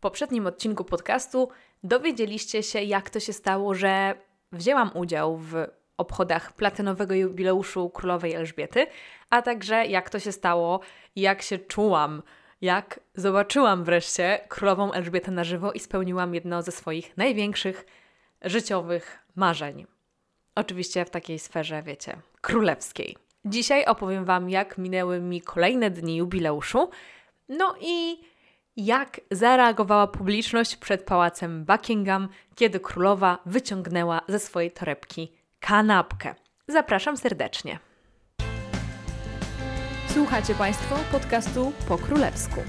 poprzednim odcinku podcastu dowiedzieliście się, jak to się stało, że wzięłam udział w obchodach platynowego jubileuszu królowej Elżbiety, a także jak to się stało, jak się czułam, jak zobaczyłam wreszcie królową Elżbietę na żywo i spełniłam jedno ze swoich największych życiowych marzeń. Oczywiście w takiej sferze, wiecie, królewskiej. Dzisiaj opowiem Wam, jak minęły mi kolejne dni jubileuszu, no i jak zareagowała publiczność przed pałacem Buckingham, kiedy królowa wyciągnęła ze swojej torebki kanapkę. Zapraszam serdecznie. Słuchacie Państwo podcastu po królewsku.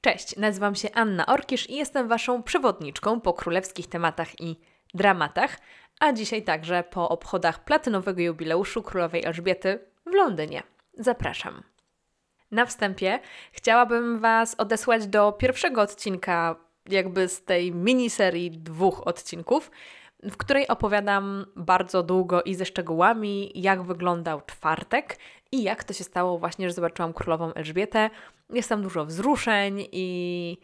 Cześć, nazywam się Anna Orkisz i jestem Waszą przewodniczką po królewskich tematach i dramatach, a dzisiaj także po obchodach platynowego jubileuszu królowej Elżbiety w Londynie. Zapraszam. Na wstępie chciałabym Was odesłać do pierwszego odcinka, jakby z tej miniserii dwóch odcinków, w której opowiadam bardzo długo i ze szczegółami, jak wyglądał czwartek i jak to się stało właśnie, że zobaczyłam królową Elżbietę. Jest tam dużo wzruszeń i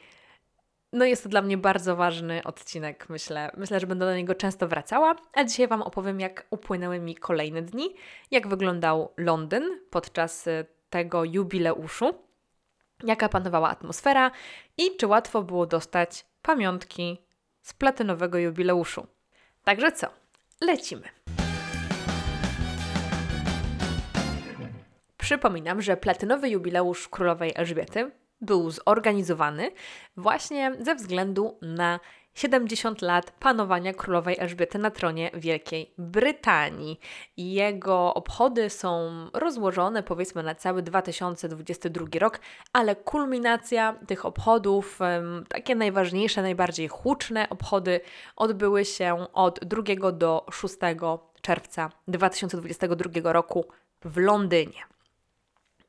no jest to dla mnie bardzo ważny odcinek, myślę. Myślę, że będę do niego często wracała, a dzisiaj Wam opowiem, jak upłynęły mi kolejne dni, jak wyglądał Londyn podczas y, tego jubileuszu, jaka panowała atmosfera i czy łatwo było dostać pamiątki z platynowego jubileuszu. Także co? Lecimy. Przypominam, że platynowy jubileusz królowej Elżbiety był zorganizowany właśnie ze względu na 70 lat panowania królowej Elżbiety na tronie Wielkiej Brytanii. Jego obchody są rozłożone powiedzmy na cały 2022 rok, ale kulminacja tych obchodów, takie najważniejsze, najbardziej huczne obchody odbyły się od 2 do 6 czerwca 2022 roku w Londynie.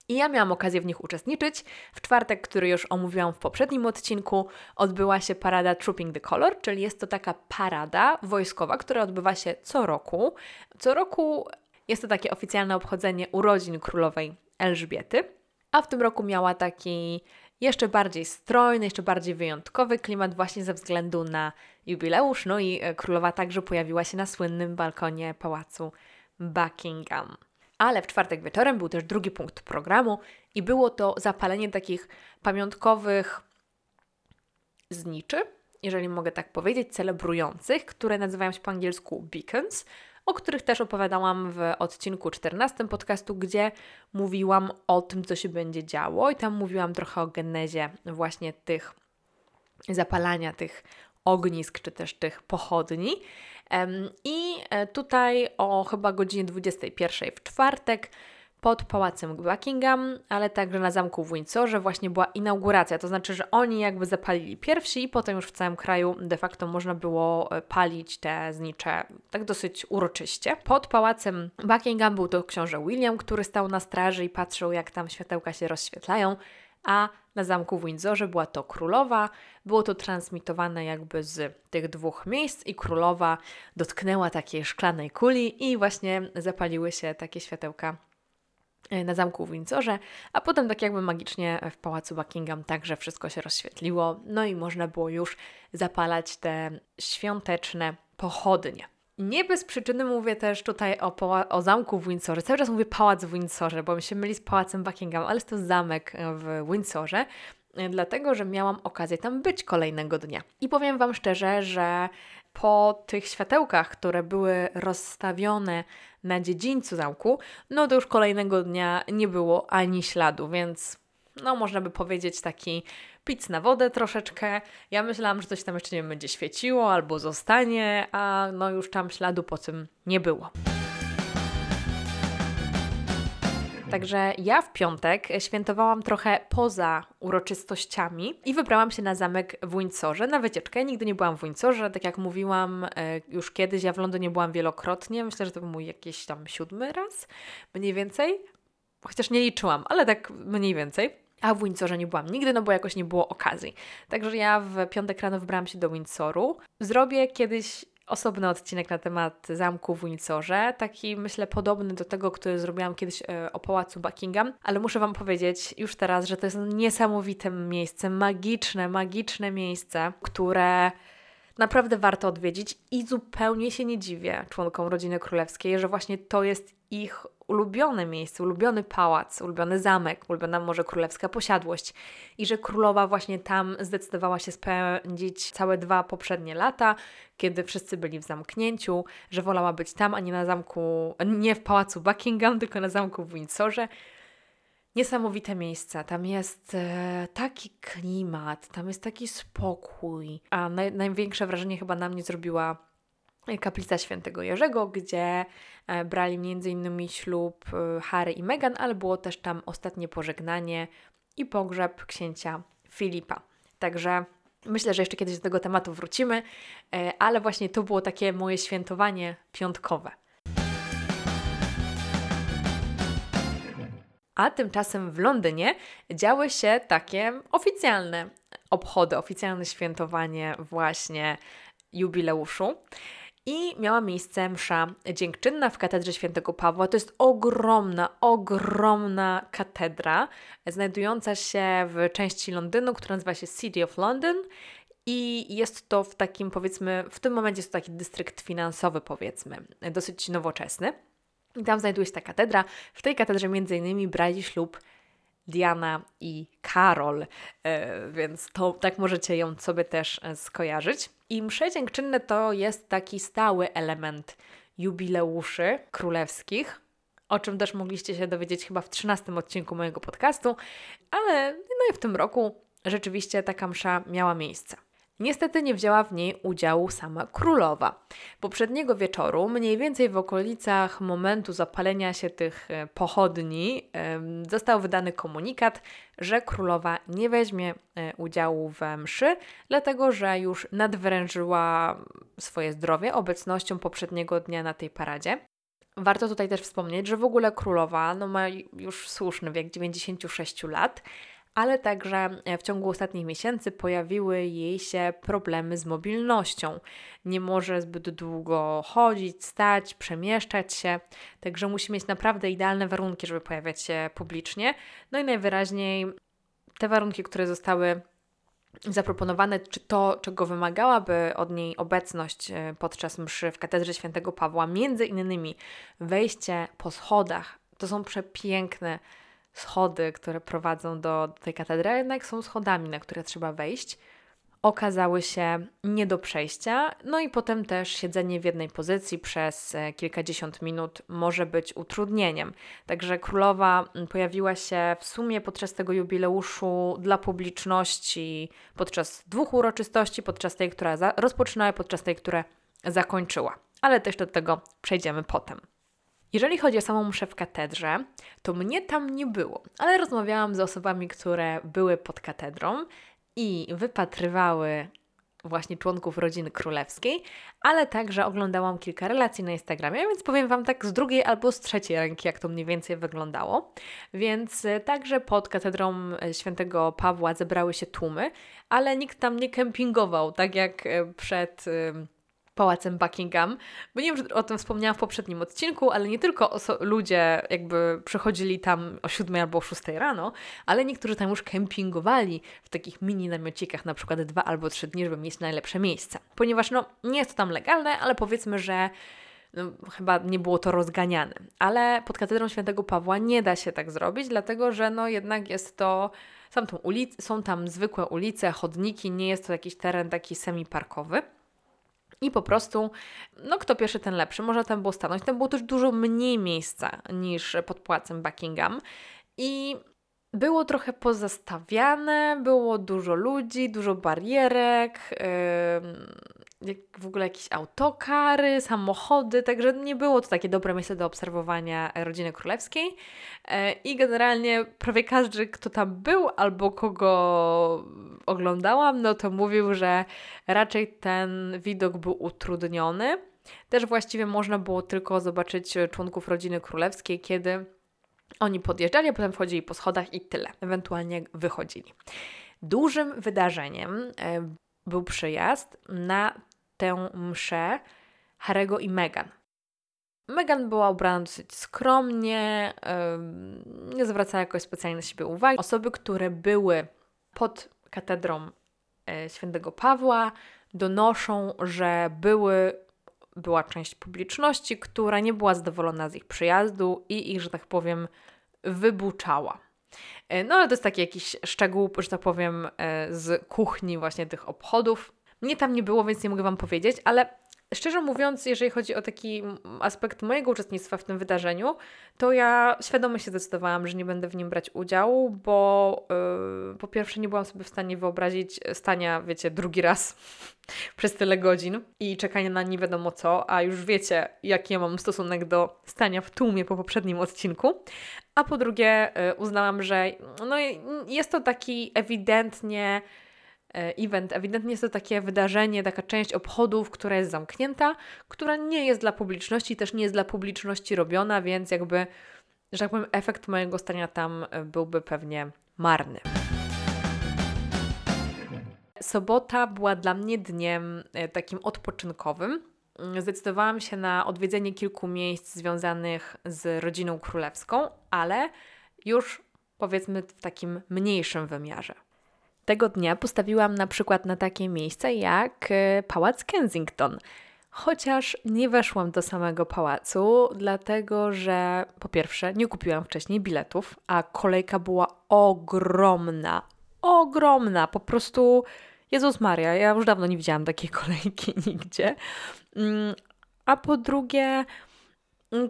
I ja miałam okazję w nich uczestniczyć. W czwartek, który już omówiłam w poprzednim odcinku, odbyła się parada Trooping the Color, czyli jest to taka parada wojskowa, która odbywa się co roku. Co roku jest to takie oficjalne obchodzenie urodzin królowej Elżbiety, a w tym roku miała taki jeszcze bardziej strojny, jeszcze bardziej wyjątkowy klimat właśnie ze względu na jubileusz. No i e, królowa także pojawiła się na słynnym balkonie pałacu Buckingham. Ale w czwartek wieczorem był też drugi punkt programu i było to zapalenie takich pamiątkowych zniczy, jeżeli mogę tak powiedzieć, celebrujących, które nazywają się po angielsku beacons, o których też opowiadałam w odcinku 14 podcastu, gdzie mówiłam o tym, co się będzie działo i tam mówiłam trochę o genezie właśnie tych zapalania tych ognisk czy też tych pochodni. I e, tutaj o chyba godzinie 21 w czwartek pod pałacem Buckingham, ale także na zamku w Windsorze właśnie była inauguracja, to znaczy, że oni jakby zapalili pierwsi i potem już w całym kraju de facto można było e, palić te znicze tak dosyć uroczyście. Pod pałacem Buckingham był to książę William, który stał na straży i patrzył jak tam światełka się rozświetlają, a na zamku w Windsorze była to królowa. Było to transmitowane jakby z tych dwóch miejsc i królowa dotknęła takiej szklanej kuli i właśnie zapaliły się takie światełka e, na zamku w Windsorze, a potem tak jakby magicznie w pałacu Buckingham także wszystko się rozświetliło, no i można było już zapalać te świąteczne pochodnie. Nie bez przyczyny mówię też tutaj o, o zamku w Windsorze. Cały czas mówię pałac w Windsorze, bo mi się myli z pałacem Buckingham, ale jest to zamek w Windsorze, dlatego że miałam okazję tam być kolejnego dnia. I powiem Wam szczerze, że po tych światełkach, które były rozstawione na dziedzińcu zamku, no to już kolejnego dnia nie było ani śladu, więc no można by powiedzieć taki pic na wodę troszeczkę. Ja myślałam, że coś tam jeszcze nie będzie świeciło albo zostanie, a no już tam śladu po tym nie było. Także ja w piątek świętowałam trochę poza uroczystościami i wybrałam się na zamek w Windsorze na wycieczkę. Nigdy nie byłam w Windsorze, tak jak mówiłam e, już kiedyś, ja w Londynie byłam wielokrotnie. Myślę, że to był mój jakiś tam siódmy raz, mniej więcej. Chociaż nie liczyłam, ale tak mniej więcej. A w Windsorze nie byłam nigdy, no bo jakoś nie było okazji. Także ja w piątek rano wybrałam się do Windsoru. Zrobię kiedyś osobny odcinek na temat zamku w Windsorze, taki myślę podobny do tego, który zrobiłam kiedyś e, o pałacu Buckingham, ale muszę Wam powiedzieć już teraz, że to jest niesamowite miejsce, magiczne, magiczne miejsce, które naprawdę warto odwiedzić i zupełnie się nie dziwię członkom rodziny królewskiej, że właśnie to jest ich ulubione miejsce, ulubiony pałac, ulubiony zamek, ulubiona może królewska posiadłość. I że królowa właśnie tam zdecydowała się spędzić całe dwa poprzednie lata, kiedy wszyscy byli w zamknięciu, że wolała być tam, a nie na zamku, nie w pałacu Buckingham, tylko na zamku w Windsorze. Niesamowite miejsce, tam jest e, taki klimat, tam jest taki spokój, a naj, największe wrażenie chyba na mnie zrobiła kaplica świętego Jerzego, gdzie e, brali m.in. ślub e, Harry i Meghan, ale było też tam ostatnie pożegnanie i pogrzeb księcia Filipa. Także myślę, że jeszcze kiedyś do tego tematu wrócimy, e, ale właśnie to było takie moje świętowanie piątkowe. A tymczasem w Londynie działy się takie oficjalne obchody, oficjalne świętowanie właśnie jubileuszu i miała miejsce msza dziękczynna w katedrze świętego Pawła. To jest ogromna, ogromna katedra, znajdująca się w części Londynu, która nazywa się City of London. I jest to w takim, powiedzmy, w tym momencie jest to taki dystrykt finansowy, powiedzmy, dosyć nowoczesny. I tam znajduje się ta katedra. W tej katedrze między innymi brali ślub Diana i Karol, e, więc to tak możecie ją sobie też e, skojarzyć. I msze dziękczynne to jest taki stały element jubileuszy królewskich, o czym też mogliście się dowiedzieć chyba w 13 odcinku mojego podcastu, ale no i w tym roku rzeczywiście taka msza miała miejsce. Niestety nie wzięła w niej udziału sama królowa. Poprzedniego wieczoru, mniej więcej w okolicach momentu zapalenia się tych e, pochodni, został wydany komunikat, że królowa nie weźmie e, udziału we mszy, dlatego że już nadwrężyła swoje zdrowie obecnością poprzedniego dnia na tej paradzie. Warto tutaj też wspomnieć, że w ogóle królowa no, ma już słuszny wiek 96 lat, ale także e, w ciągu ostatnich miesięcy pojawiły jej się problemy z mobilnością. Nie może zbyt długo chodzić, stać, przemieszczać się, także musi mieć naprawdę idealne warunki, żeby pojawiać się publicznie. No i najwyraźniej te warunki, które zostały zaproponowane, czy to, czego wymagałaby od niej obecność e, podczas mszy w katedrze świętego Pawła, między innymi wejście po schodach. To są przepiękne schody, które prowadzą do, tej katedry, jednak są schodami, na które trzeba wejść, okazały się nie do przejścia. No i potem też siedzenie w jednej pozycji przez e, kilkadziesiąt minut może być utrudnieniem. Także królowa pojawiła się w sumie podczas tego jubileuszu dla publiczności, podczas dwóch uroczystości, podczas tej, która rozpoczynała, podczas tej, która zakończyła. Ale też do tego przejdziemy potem. Jeżeli chodzi o samą mszę w katedrze, to mnie tam nie było, ale rozmawiałam z osobami, które były pod katedrą i wypatrywały właśnie członków rodziny królewskiej, ale także oglądałam kilka relacji na Instagramie, więc powiem Wam tak z drugiej albo z trzeciej ręki, jak to mniej więcej wyglądało. Więc e, także pod katedrą e, świętego Pawła zebrały się tłumy, ale nikt tam nie kempingował, tak jak e, przed pałacem Buckingham, bo nie wiem, czy o tym wspomniałam w poprzednim odcinku, ale nie tylko ludzie jakby przychodzili tam o 7 albo o 6 rano, ale niektórzy tam już kempingowali w takich mini namiocikach na przykład dwa albo trzy dni, żeby mieć najlepsze miejsce. Ponieważ no, nie jest to tam legalne, ale powiedzmy, że no, chyba nie było to rozganiane. Ale pod katedrą świętego Pawła nie da się tak zrobić, dlatego że no jednak jest to są tam, ulic, są tam zwykłe ulice, chodniki, nie jest to jakiś teren taki semi-parkowy. I po prostu, no kto pierwszy, ten lepszy. Można tam było stanąć. Tam było też dużo mniej miejsca niż pod płacem Buckingham. I było trochę pozastawiane, było dużo ludzi, dużo barierek, yy, w ogóle jakieś autokary, samochody, także nie było to takie dobre miejsce do obserwowania rodziny królewskiej. Yy, I generalnie prawie każdy, kto tam był albo kogo oglądałam, no to mówił, że raczej ten widok był utrudniony. Też właściwie można było tylko zobaczyć członków rodziny królewskiej, kiedy oni podjeżdżali, a potem wchodzili po schodach i tyle. Ewentualnie wychodzili. Dużym wydarzeniem e, był przyjazd na tę mszę Harego i Meghan. Meghan była ubrana dosyć skromnie, nie zwracała jakoś specjalnie na siebie uwagi. Osoby, które były pod katedrą e, świętego Pawła, donoszą, że były, była część publiczności, która nie była zadowolona z ich przyjazdu i ich, że tak powiem, wybuczała. E, no ale to jest taki jakiś szczegół, że tak powiem, e, z kuchni właśnie tych obchodów. Mnie tam nie było, więc nie mogę Wam powiedzieć, ale Szczerze mówiąc, jeżeli chodzi o taki aspekt mojego uczestnictwa w tym wydarzeniu, to ja świadomie się zdecydowałam, że nie będę w nim brać udziału, bo yy, po pierwsze nie byłam sobie w stanie wyobrazić stania, wiecie, drugi raz przez tyle godzin i czekania na nie wiadomo co, a już wiecie, jaki ja mam stosunek do stania w tłumie po poprzednim odcinku. A po drugie, yy, uznałam, że no, jest to taki ewidentnie E, event. Ewidentnie jest to takie wydarzenie, taka część obchodów, która jest zamknięta, która nie jest dla publiczności, też nie jest dla publiczności robiona, więc jakby, że tak powiem, efekt mojego stania tam e, byłby pewnie marny. Sobota była dla mnie dniem e, takim odpoczynkowym. Zdecydowałam się na odwiedzenie kilku miejsc związanych z rodziną królewską, ale już powiedzmy w takim mniejszym wymiarze tego dnia postawiłam na przykład na takie miejsca jak e, Pałac Kensington. Chociaż nie weszłam do samego pałacu, dlatego że po pierwsze nie kupiłam wcześniej biletów, a kolejka była ogromna. Ogromna, po prostu Jezus Maria, ja już dawno nie widziałam takiej kolejki nigdzie. Mm, a po drugie, mm,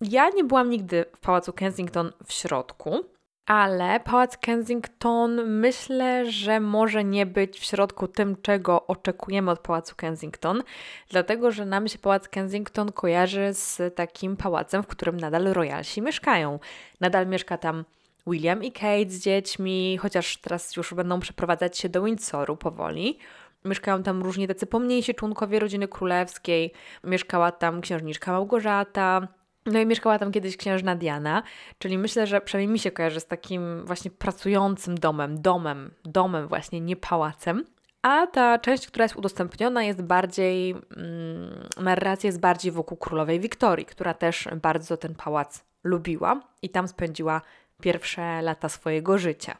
ja nie byłam nigdy w pałacu Kensington w środku ale Pałac Kensington myślę, że może nie być w środku tym, czego oczekujemy od Pałacu Kensington, dlatego że nam się Pałac Kensington kojarzy z takim pałacem, w którym nadal royalsi mieszkają. Nadal mieszka tam William i Kate z dziećmi, chociaż teraz już będą przeprowadzać się do Windsoru powoli. Mieszkają tam różni tacy pomniejsi członkowie rodziny królewskiej. Mieszkała tam księżniczka Małgorzata, no i mieszkała tam kiedyś księżna Diana, czyli myślę, że przynajmniej mi się kojarzy z takim właśnie pracującym domem, domem, domem właśnie, nie pałacem. A ta część, która jest udostępniona, jest bardziej, mm, narracja jest bardziej wokół królowej Wiktorii, która też bardzo ten pałac lubiła i tam spędziła pierwsze lata swojego życia.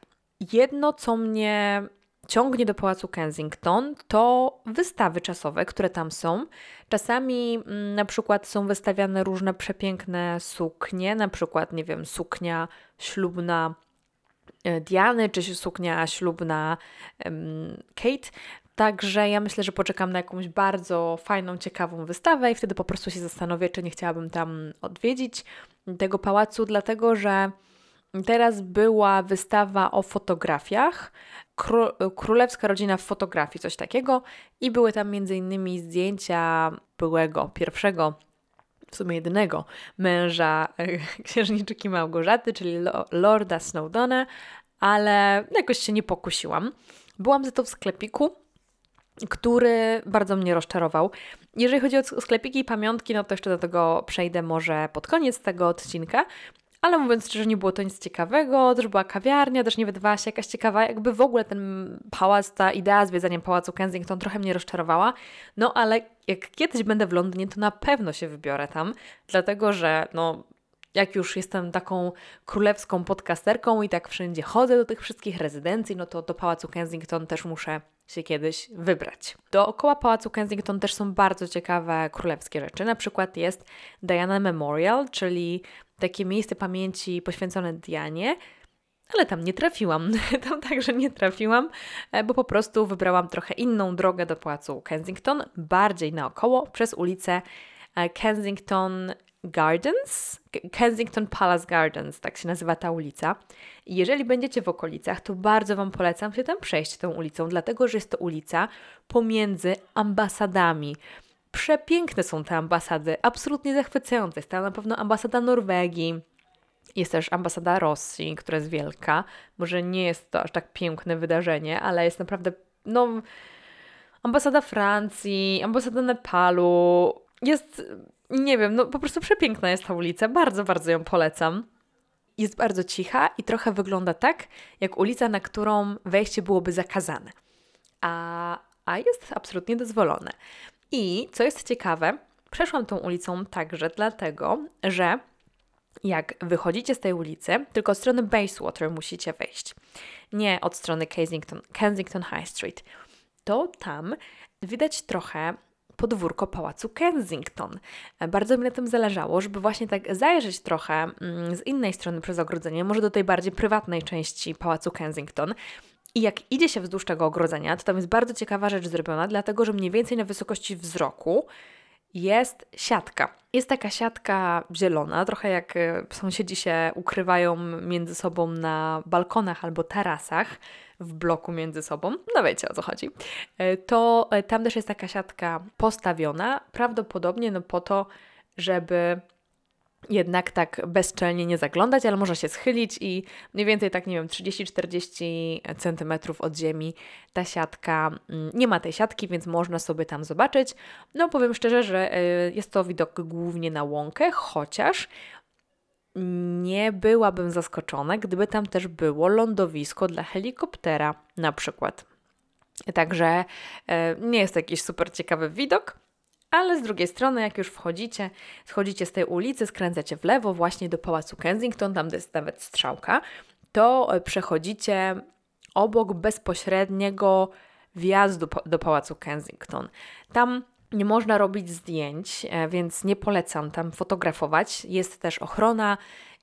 Jedno, co mnie ciągnie do Pałacu Kensington, to wystawy czasowe, które tam są. Czasami mm, na przykład są wystawiane różne przepiękne suknie, na przykład, nie wiem, suknia ślubna e, Diany, czy suknia ślubna Kate. Także ja myślę, że poczekam na jakąś bardzo fajną, ciekawą wystawę i wtedy po prostu się zastanowię, czy nie chciałabym tam odwiedzić tego pałacu, dlatego że teraz była wystawa o fotografiach królewska rodzina w fotografii, coś takiego. I były tam innymi zdjęcia byłego, pierwszego, w sumie jedynego męża księżniczki Małgorzaty, czyli Lorda Snowdona, ale jakoś się nie pokusiłam. Byłam za to w sklepiku, który bardzo mnie rozczarował. Jeżeli chodzi o sklepiki i pamiątki, no to jeszcze do tego przejdę może pod koniec tego odcinka, ale mówiąc szczerze, nie było to nic ciekawego, też była kawiarnia, też nie wydawała się jakaś ciekawa, jakby w ogóle ten pałac, ta idea zwiedzania pałacu Kensington trochę mnie rozczarowała. No ale jak kiedyś będę w Londynie, to na pewno się wybiorę tam, dlatego że no jak już jestem taką królewską podcasterką i tak wszędzie chodzę do tych wszystkich rezydencji, no to do Pałacu Kensington też muszę się kiedyś wybrać. Dookoła Pałacu Kensington też są bardzo ciekawe królewskie rzeczy. Na przykład jest Diana Memorial, czyli takie miejsce pamięci poświęcone Dianie, ale tam nie trafiłam. Tam także nie trafiłam, e, bo po prostu wybrałam trochę inną drogę do Pałacu Kensington, bardziej naokoło, przez ulicę e, Kensington Gardens, Kensington Palace Gardens, tak się nazywa ta ulica. Jeżeli będziecie w okolicach, to bardzo Wam polecam się tam przejść tą ulicą, dlatego że jest to ulica pomiędzy ambasadami. Przepiękne są te ambasady, absolutnie zachwycające. Jest tam na pewno ambasada Norwegii, jest też ambasada Rosji, która jest wielka. Może nie jest to aż tak piękne wydarzenie, ale jest naprawdę, no, ambasada Francji, ambasada Nepalu. Jest, nie wiem, no po prostu przepiękna jest ta ulica. Bardzo, bardzo ją polecam. Jest bardzo cicha i trochę wygląda tak, jak ulica, na którą wejście byłoby zakazane. A, a jest absolutnie dozwolone. I co jest ciekawe, Przeszłam tą ulicą także dlatego, że jak wychodzicie z tej ulicy, tylko od strony Bayswater musicie wejść, nie od strony Kensington, Kensington High Street, to tam widać trochę podwórko pałacu Kensington. Bardzo mi na tym zależało, żeby właśnie tak zajrzeć trochę mm, z innej strony przez ogrodzenie, może do tej bardziej prywatnej części pałacu Kensington. I jak idzie się wzdłuż tego ogrodzenia, to tam jest bardzo ciekawa rzecz zrobiona, dlatego że mniej więcej na wysokości wzroku jest siatka. Jest taka siatka zielona, trochę jak e, sąsiedzi się ukrywają między sobą na balkonach albo tarasach w bloku między sobą. No wiecie o co chodzi. E, to e, tam też jest taka siatka postawiona, prawdopodobnie no po to, żeby jednak tak bezczelnie nie zaglądać, ale można się schylić i mniej więcej tak, nie wiem, 30-40 centymetrów od ziemi ta siatka, mm, nie ma tej siatki, więc można sobie tam zobaczyć. No powiem szczerze, że y, jest to widok głównie na łąkę, chociaż nie byłabym zaskoczona, gdyby tam też było lądowisko dla helikoptera na przykład. Także y, nie jest to jakiś super ciekawy widok, ale z drugiej strony, jak już wchodzicie, schodzicie z tej ulicy, skręcacie w lewo właśnie do Pałacu Kensington, tam jest nawet strzałka, to e, przechodzicie obok bezpośredniego wjazdu do Pałacu Kensington. Tam nie można robić zdjęć, e, więc nie polecam tam fotografować. Jest też ochrona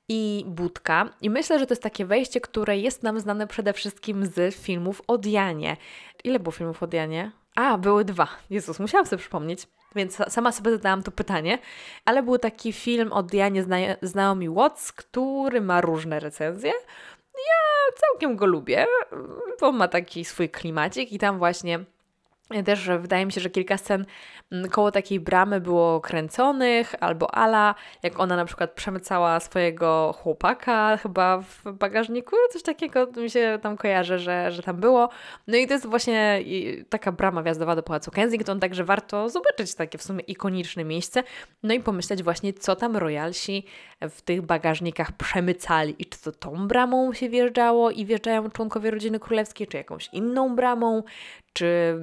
i budka. I myślę, że to jest takie wejście, które jest nam znane przede wszystkim z filmów o Dianie. Ile było filmów o Dianie? A, były dwa. Jezus, musiałam sobie przypomnieć. Więc sama sobie zadałam to pytanie, ale był taki film od Dianie Zna Znajomi Watts, który ma różne recenzje. Ja całkiem go lubię, bo ma taki swój klimacik i tam właśnie też wydaje mi się, że kilka scen mm, koło takiej bramy było kręconych, albo Ala, jak ona na przykład przemycała swojego chłopaka chyba w bagażniku, coś takiego mi się tam kojarzy, że, że tam było. No i to jest właśnie taka brama wjazdowa do Pałacu Kensington, także warto zobaczyć takie w sumie ikoniczne miejsce, no i pomyśleć właśnie, co tam royalsi w tych bagażnikach przemycali i czy to tą bramą się wjeżdżało i wjeżdżają członkowie rodziny królewskiej, czy jakąś inną bramą, czy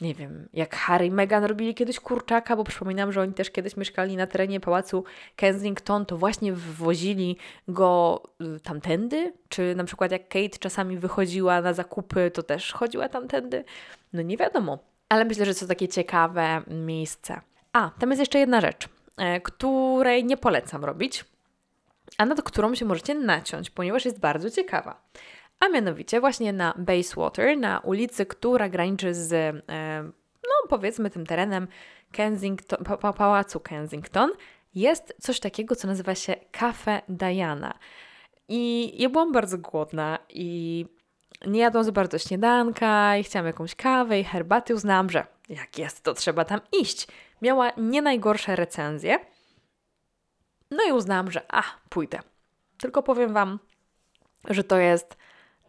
nie wiem, jak Harry i Meghan robili kiedyś kurczaka, bo przypominam, że oni też kiedyś mieszkali na terenie pałacu Kensington, to właśnie wwozili go y, tamtędy? Czy na przykład jak Kate czasami wychodziła na zakupy, to też chodziła tamtędy? No nie wiadomo. Ale myślę, że to takie ciekawe miejsce. A, tam jest jeszcze jedna rzecz, e, której nie polecam robić, a nad którą się możecie naciąć, ponieważ jest bardzo ciekawa a mianowicie właśnie na Bayswater, na ulicy, która graniczy z, e, no powiedzmy, tym terenem Kensington, pa, pałacu Kensington, jest coś takiego, co nazywa się Cafe Diana. I ja byłam bardzo głodna i nie jadłam za bardzo śniadanka i chciałam jakąś kawę i herbaty. Uznałam, że jak jest, to trzeba tam iść. Miała nie najgorsze recenzje. No i uznałam, że a, pójdę. Tylko powiem Wam, że to jest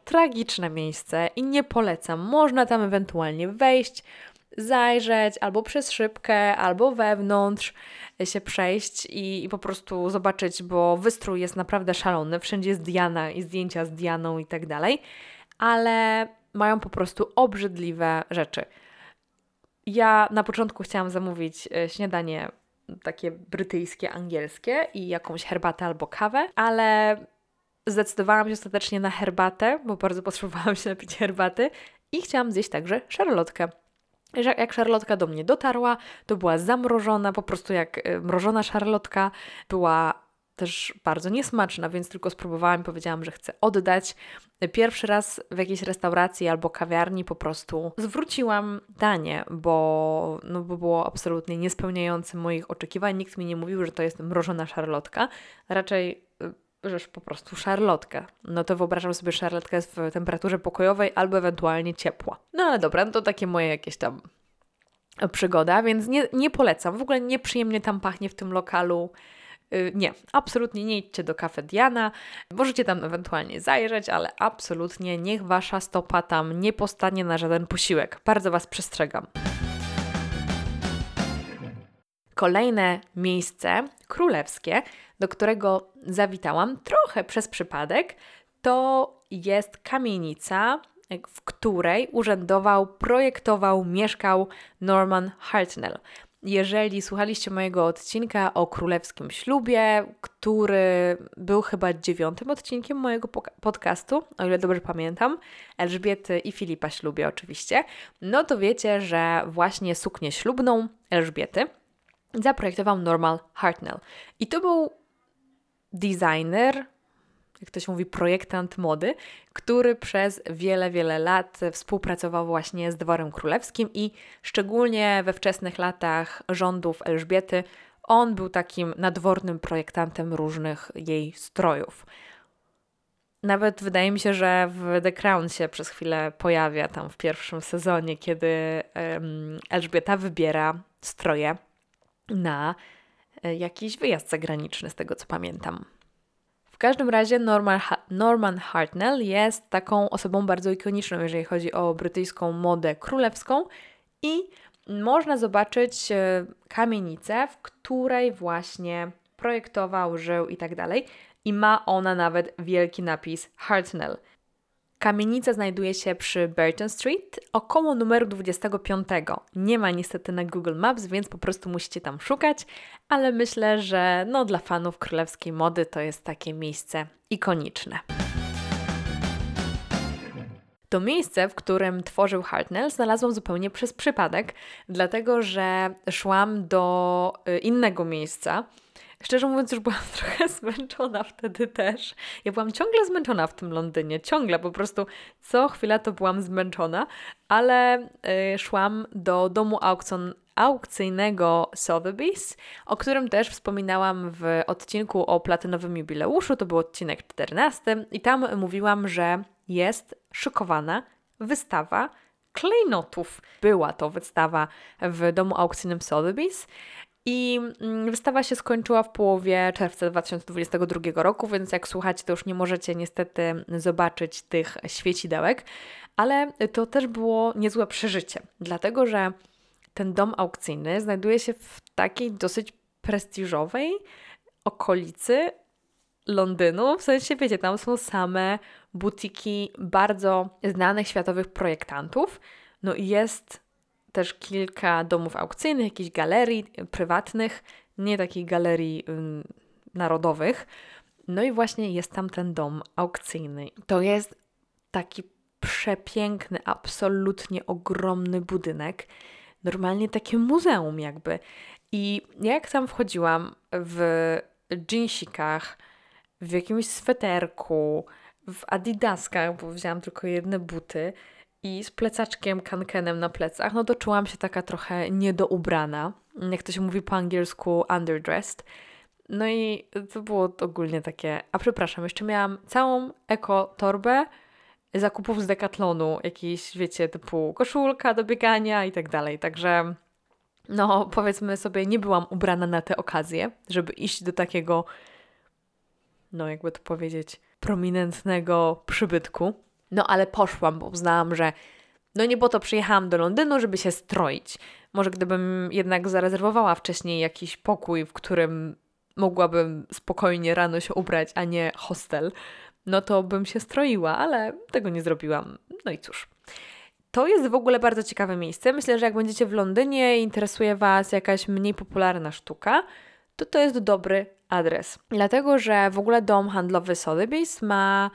tragiczne miejsce i nie polecam. Można tam ewentualnie wejść, zajrzeć albo przez szybkę, albo wewnątrz się przejść i, i, po prostu zobaczyć, bo wystrój jest naprawdę szalony. Wszędzie jest Diana i zdjęcia z Dianą i tak dalej, ale mają po prostu obrzydliwe rzeczy. Ja na początku chciałam zamówić e, śniadanie takie brytyjskie, angielskie i jakąś herbatę albo kawę, ale zdecydowałam się ostatecznie na herbatę, bo bardzo potrzebowałam się napić herbaty i chciałam zjeść także szarlotkę. Jak szarlotka do mnie dotarła, to była zamrożona, po prostu jak y, mrożona szarlotka, była też bardzo niesmaczna, więc tylko spróbowałam powiedziałam, że chcę oddać. Pierwszy raz w jakiejś restauracji albo kawiarni po prostu zwróciłam danie, bo, no, bo było absolutnie niespełniające moich oczekiwań. Nikt mi nie mówił, że to jest mrożona szarlotka. Raczej y, rzecz po prostu szarlotkę. No to wyobrażam sobie szarlotkę w temperaturze pokojowej albo ewentualnie ciepła. No ale dobra, no to takie moje jakieś tam przygoda, więc nie, nie polecam. W ogóle nieprzyjemnie tam pachnie w tym lokalu. Yy, nie, absolutnie nie idźcie do Cafe Diana. Możecie tam ewentualnie zajrzeć, ale absolutnie niech wasza stopa tam nie postanie na żaden posiłek. Bardzo was przestrzegam. Kolejne miejsce królewskie do którego zawitałam trochę przez przypadek, to jest kamienica, w której urzędował, projektował, mieszkał Norman Hartnell. Jeżeli słuchaliście mojego odcinka o królewskim ślubie, który był chyba dziewiątym odcinkiem mojego podcastu, o ile dobrze pamiętam, Elżbiety i Filipa ślubie oczywiście, no to wiecie, że właśnie suknię ślubną Elżbiety zaprojektował Normal Hartnell. I to był designer, jak to się mówi, projektant mody, który przez wiele, wiele lat współpracował właśnie z dworem królewskim i szczególnie we wczesnych latach rządów Elżbiety on był takim nadwornym projektantem różnych jej strojów. Nawet wydaje mi się, że w The Crown się przez chwilę pojawia tam w pierwszym sezonie, kiedy um, Elżbieta wybiera stroje na jakiś wyjazd zagraniczny, z tego co pamiętam. W każdym razie Norman, Norman Hartnell jest taką osobą bardzo ikoniczną, jeżeli chodzi o brytyjską modę królewską i można zobaczyć e, kamienicę, w której właśnie projektował, żył i tak dalej. I ma ona nawet wielki napis Hartnell. Kamienica znajduje się przy Burton Street około numeru 25. Nie ma niestety na Google Maps, więc po prostu musicie tam szukać, ale myślę, że no dla fanów królewskiej mody to jest takie miejsce ikoniczne. To miejsce, w którym tworzył Hartnell, znalazłam zupełnie przez przypadek, dlatego że szłam do y, innego miejsca, Szczerze mówiąc, już byłam trochę zmęczona wtedy też. Ja byłam ciągle zmęczona w tym Londynie, ciągle po prostu co chwila to byłam zmęczona, ale y, szłam do domu aukcjon, aukcyjnego Sotheby's, o którym też wspominałam w odcinku o platynowym jubileuszu, to był odcinek 14 i tam mówiłam, że jest szykowana wystawa klejnotów. Była to wystawa w domu aukcyjnym Sotheby's i mm, wystawa się skończyła w połowie czerwca 2022 roku, więc jak słuchacie, to już nie możecie niestety zobaczyć tych świecidełek, ale to też było niezłe przeżycie, dlatego że ten dom aukcyjny znajduje się w takiej dosyć prestiżowej okolicy Londynu. W sensie, wiecie, tam są same butiki bardzo znanych światowych projektantów. No i jest też kilka domów aukcyjnych, jakichś galerii prywatnych, nie takich galerii narodowych. No i właśnie jest tam ten dom aukcyjny. To jest taki przepiękny, absolutnie ogromny budynek. Normalnie takie muzeum jakby. I jak tam wchodziłam w jeansikach, w jakimś sweterku, w adidaskach, bo wzięłam tylko jedne buty, i z plecaczkiem kankenem na plecach, no to czułam się taka trochę niedoubrana, jak to się mówi po angielsku underdressed. No i to było ogólnie takie, a przepraszam, jeszcze miałam całą eko torbę zakupów z Decathlonu, jakieś, wiecie, typu koszulka do biegania i tak dalej, także no powiedzmy sobie, nie byłam ubrana na tę okazję, żeby iść do takiego, no jakby to powiedzieć, prominentnego przybytku. No ale poszłam, bo uznałam, że no nie po to przyjechałam do Londynu, żeby się stroić. Może gdybym jednak zarezerwowała wcześniej jakiś pokój, w którym mogłabym spokojnie rano się ubrać, a nie hostel, no to bym się stroiła, ale tego nie zrobiłam. No i cóż. To jest w ogóle bardzo ciekawe miejsce. Myślę, że jak będziecie w Londynie i interesuje Was jakaś mniej popularna sztuka, to to jest dobry adres. Dlatego, że w ogóle dom handlowy Sotheby's ma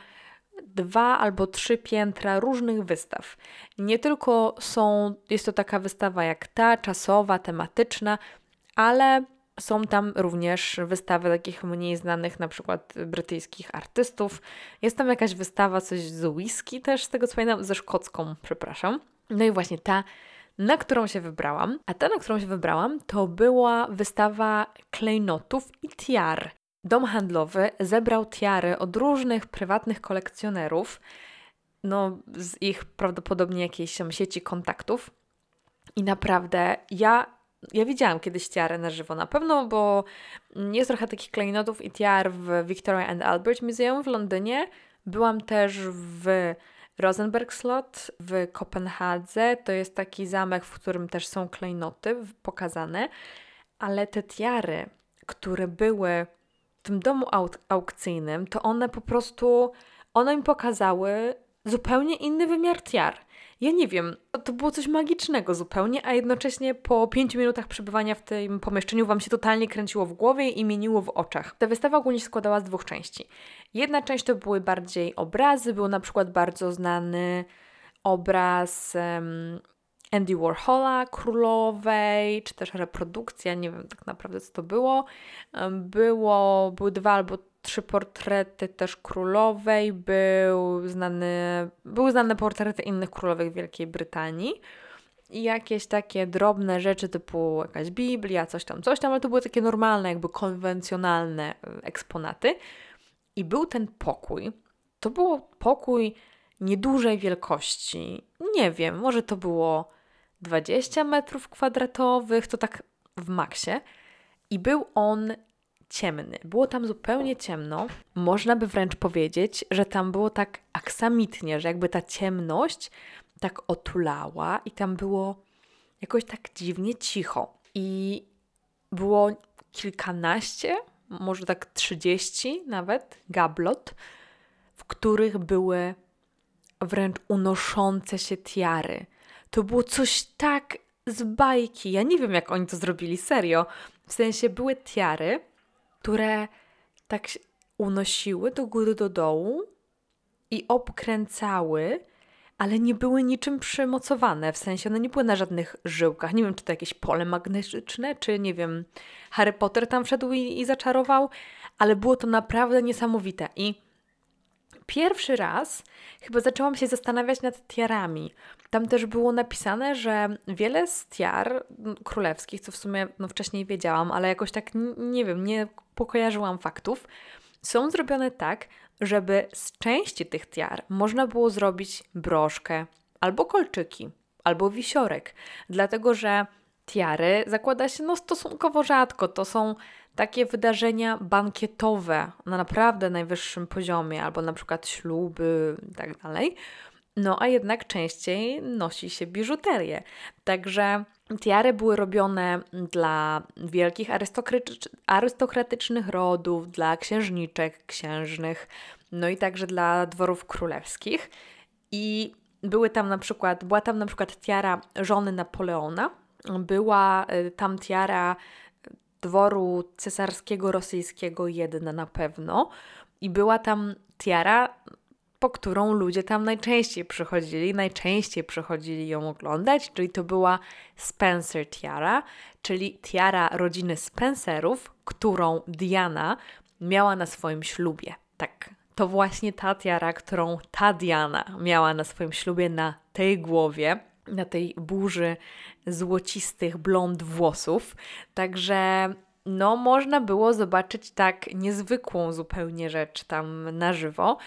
dwa albo trzy piętra różnych wystaw. Nie tylko są, jest to taka wystawa jak ta, czasowa, tematyczna, ale są tam również wystawy takich mniej znanych, na przykład brytyjskich artystów. Jest tam jakaś wystawa, coś z whisky też, z tego co pamiętam, ze szkocką, przepraszam. No i właśnie ta, na którą się wybrałam. A ta, na którą się wybrałam, to była wystawa klejnotów i tiar. Dom handlowy zebrał tiary od różnych prywatnych kolekcjonerów, no z ich prawdopodobnie jakiejś tam sieci kontaktów. I naprawdę ja, ja widziałam kiedyś tiary na żywo, na pewno, bo jest trochę takich klejnotów i tiar w Victoria and Albert Museum w Londynie. Byłam też w Rosenberg Slot w Kopenhadze. To jest taki zamek, w którym też są klejnoty pokazane, ale te tiary, które były tym domu auk aukcyjnym, to one po prostu, one mi pokazały zupełnie inny wymiar tiar. Ja nie wiem, to było coś magicznego zupełnie, a jednocześnie po pięciu minutach przebywania w tym pomieszczeniu Wam się totalnie kręciło w głowie i mieniło w oczach. Ta wystawa ogólnie się składała z dwóch części. Jedna część to były bardziej obrazy, był na przykład bardzo znany obraz um, Andy Warhola, królowej, czy też reprodukcja, nie wiem tak naprawdę co to było. Było, były dwa albo trzy portrety też królowej, był znany, były znane portrety innych królowych Wielkiej Brytanii i jakieś takie drobne rzeczy typu jakaś Biblia, coś tam, coś tam, ale to były takie normalne, jakby konwencjonalne e, eksponaty. I był ten pokój. To był pokój niedużej wielkości. Nie wiem, może to było 20 metrów kwadratowych, to tak w maksie. I był on ciemny. Było tam zupełnie ciemno. Można by wręcz powiedzieć, że tam było tak aksamitnie, że jakby ta ciemność tak otulała i tam było jakoś tak dziwnie cicho. I było kilkanaście, może tak trzydzieści nawet gablot, w których były wręcz unoszące się tiary. To było coś tak z bajki. Ja nie wiem, jak oni to zrobili, serio. W sensie były tiary, które tak się unosiły do góry, do dołu i obkręcały, ale nie były niczym przymocowane, w sensie one nie były na żadnych żyłkach. Nie wiem, czy to jakieś pole magnetyczne, czy nie wiem, Harry Potter tam wszedł i, i zaczarował, ale było to naprawdę niesamowite. I pierwszy raz chyba zaczęłam się zastanawiać nad tiarami. Tam też było napisane, że wiele z tiar królewskich, co w sumie no, wcześniej wiedziałam, ale jakoś tak nie wiem, nie pokojarzyłam faktów, są zrobione tak, żeby z części tych tiar można było zrobić broszkę, albo kolczyki, albo wisiorek, dlatego że tiary zakłada się no stosunkowo rzadko. To są takie wydarzenia bankietowe na naprawdę najwyższym poziomie, albo na przykład śluby i tak dalej. No a jednak częściej nosi się biżuterię. Także tiary były robione dla wielkich arystokratycznych rodów, dla księżniczek, księżnych, no i także dla dworów królewskich. I były tam na przykład, była tam na przykład tiara żony Napoleona, była y, tam tiara dworu cesarskiego rosyjskiego jedna na pewno. I była tam tiara po którą ludzie tam najczęściej przychodzili, najczęściej przychodzili ją oglądać, czyli to była Spencer Tiara, czyli tiara rodziny Spencerów, którą Diana miała na swoim ślubie. Tak, to właśnie ta tiara, którą ta Diana miała na swoim ślubie na tej głowie, na tej burzy złocistych blond włosów. Także no, można było zobaczyć tak niezwykłą zupełnie rzecz tam na żywo.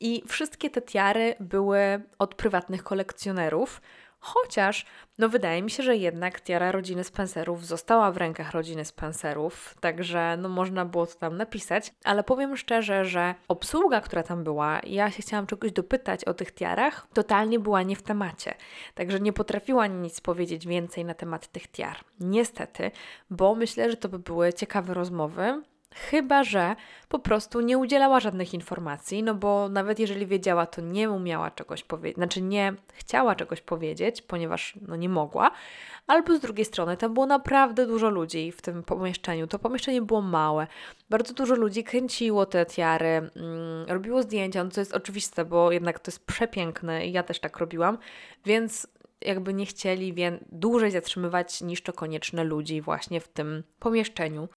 I wszystkie te tiary były od prywatnych kolekcjonerów, chociaż no wydaje mi się, że jednak tiara rodziny Spencerów została w rękach rodziny Spencerów, także no można było to tam napisać, ale powiem szczerze, że obsługa, która tam była, ja się chciałam czegoś dopytać o tych tiarach, totalnie była nie w temacie, także nie potrafiła nic powiedzieć więcej na temat tych tiar. Niestety, bo myślę, że to by były ciekawe rozmowy, Chyba, że po prostu nie udzielała żadnych informacji, no bo nawet jeżeli wiedziała, to nie umiała czegoś powiedzieć, znaczy nie chciała czegoś powiedzieć, ponieważ no nie mogła. Albo z drugiej strony, tam było naprawdę dużo ludzi w tym pomieszczeniu. To pomieszczenie było małe. Bardzo dużo ludzi kręciło te tiary, mm, robiło zdjęcia, no to jest oczywiste, bo jednak to jest przepiękne i ja też tak robiłam, więc jakby nie chcieli dłużej zatrzymywać niż to konieczne ludzi właśnie w tym pomieszczeniu.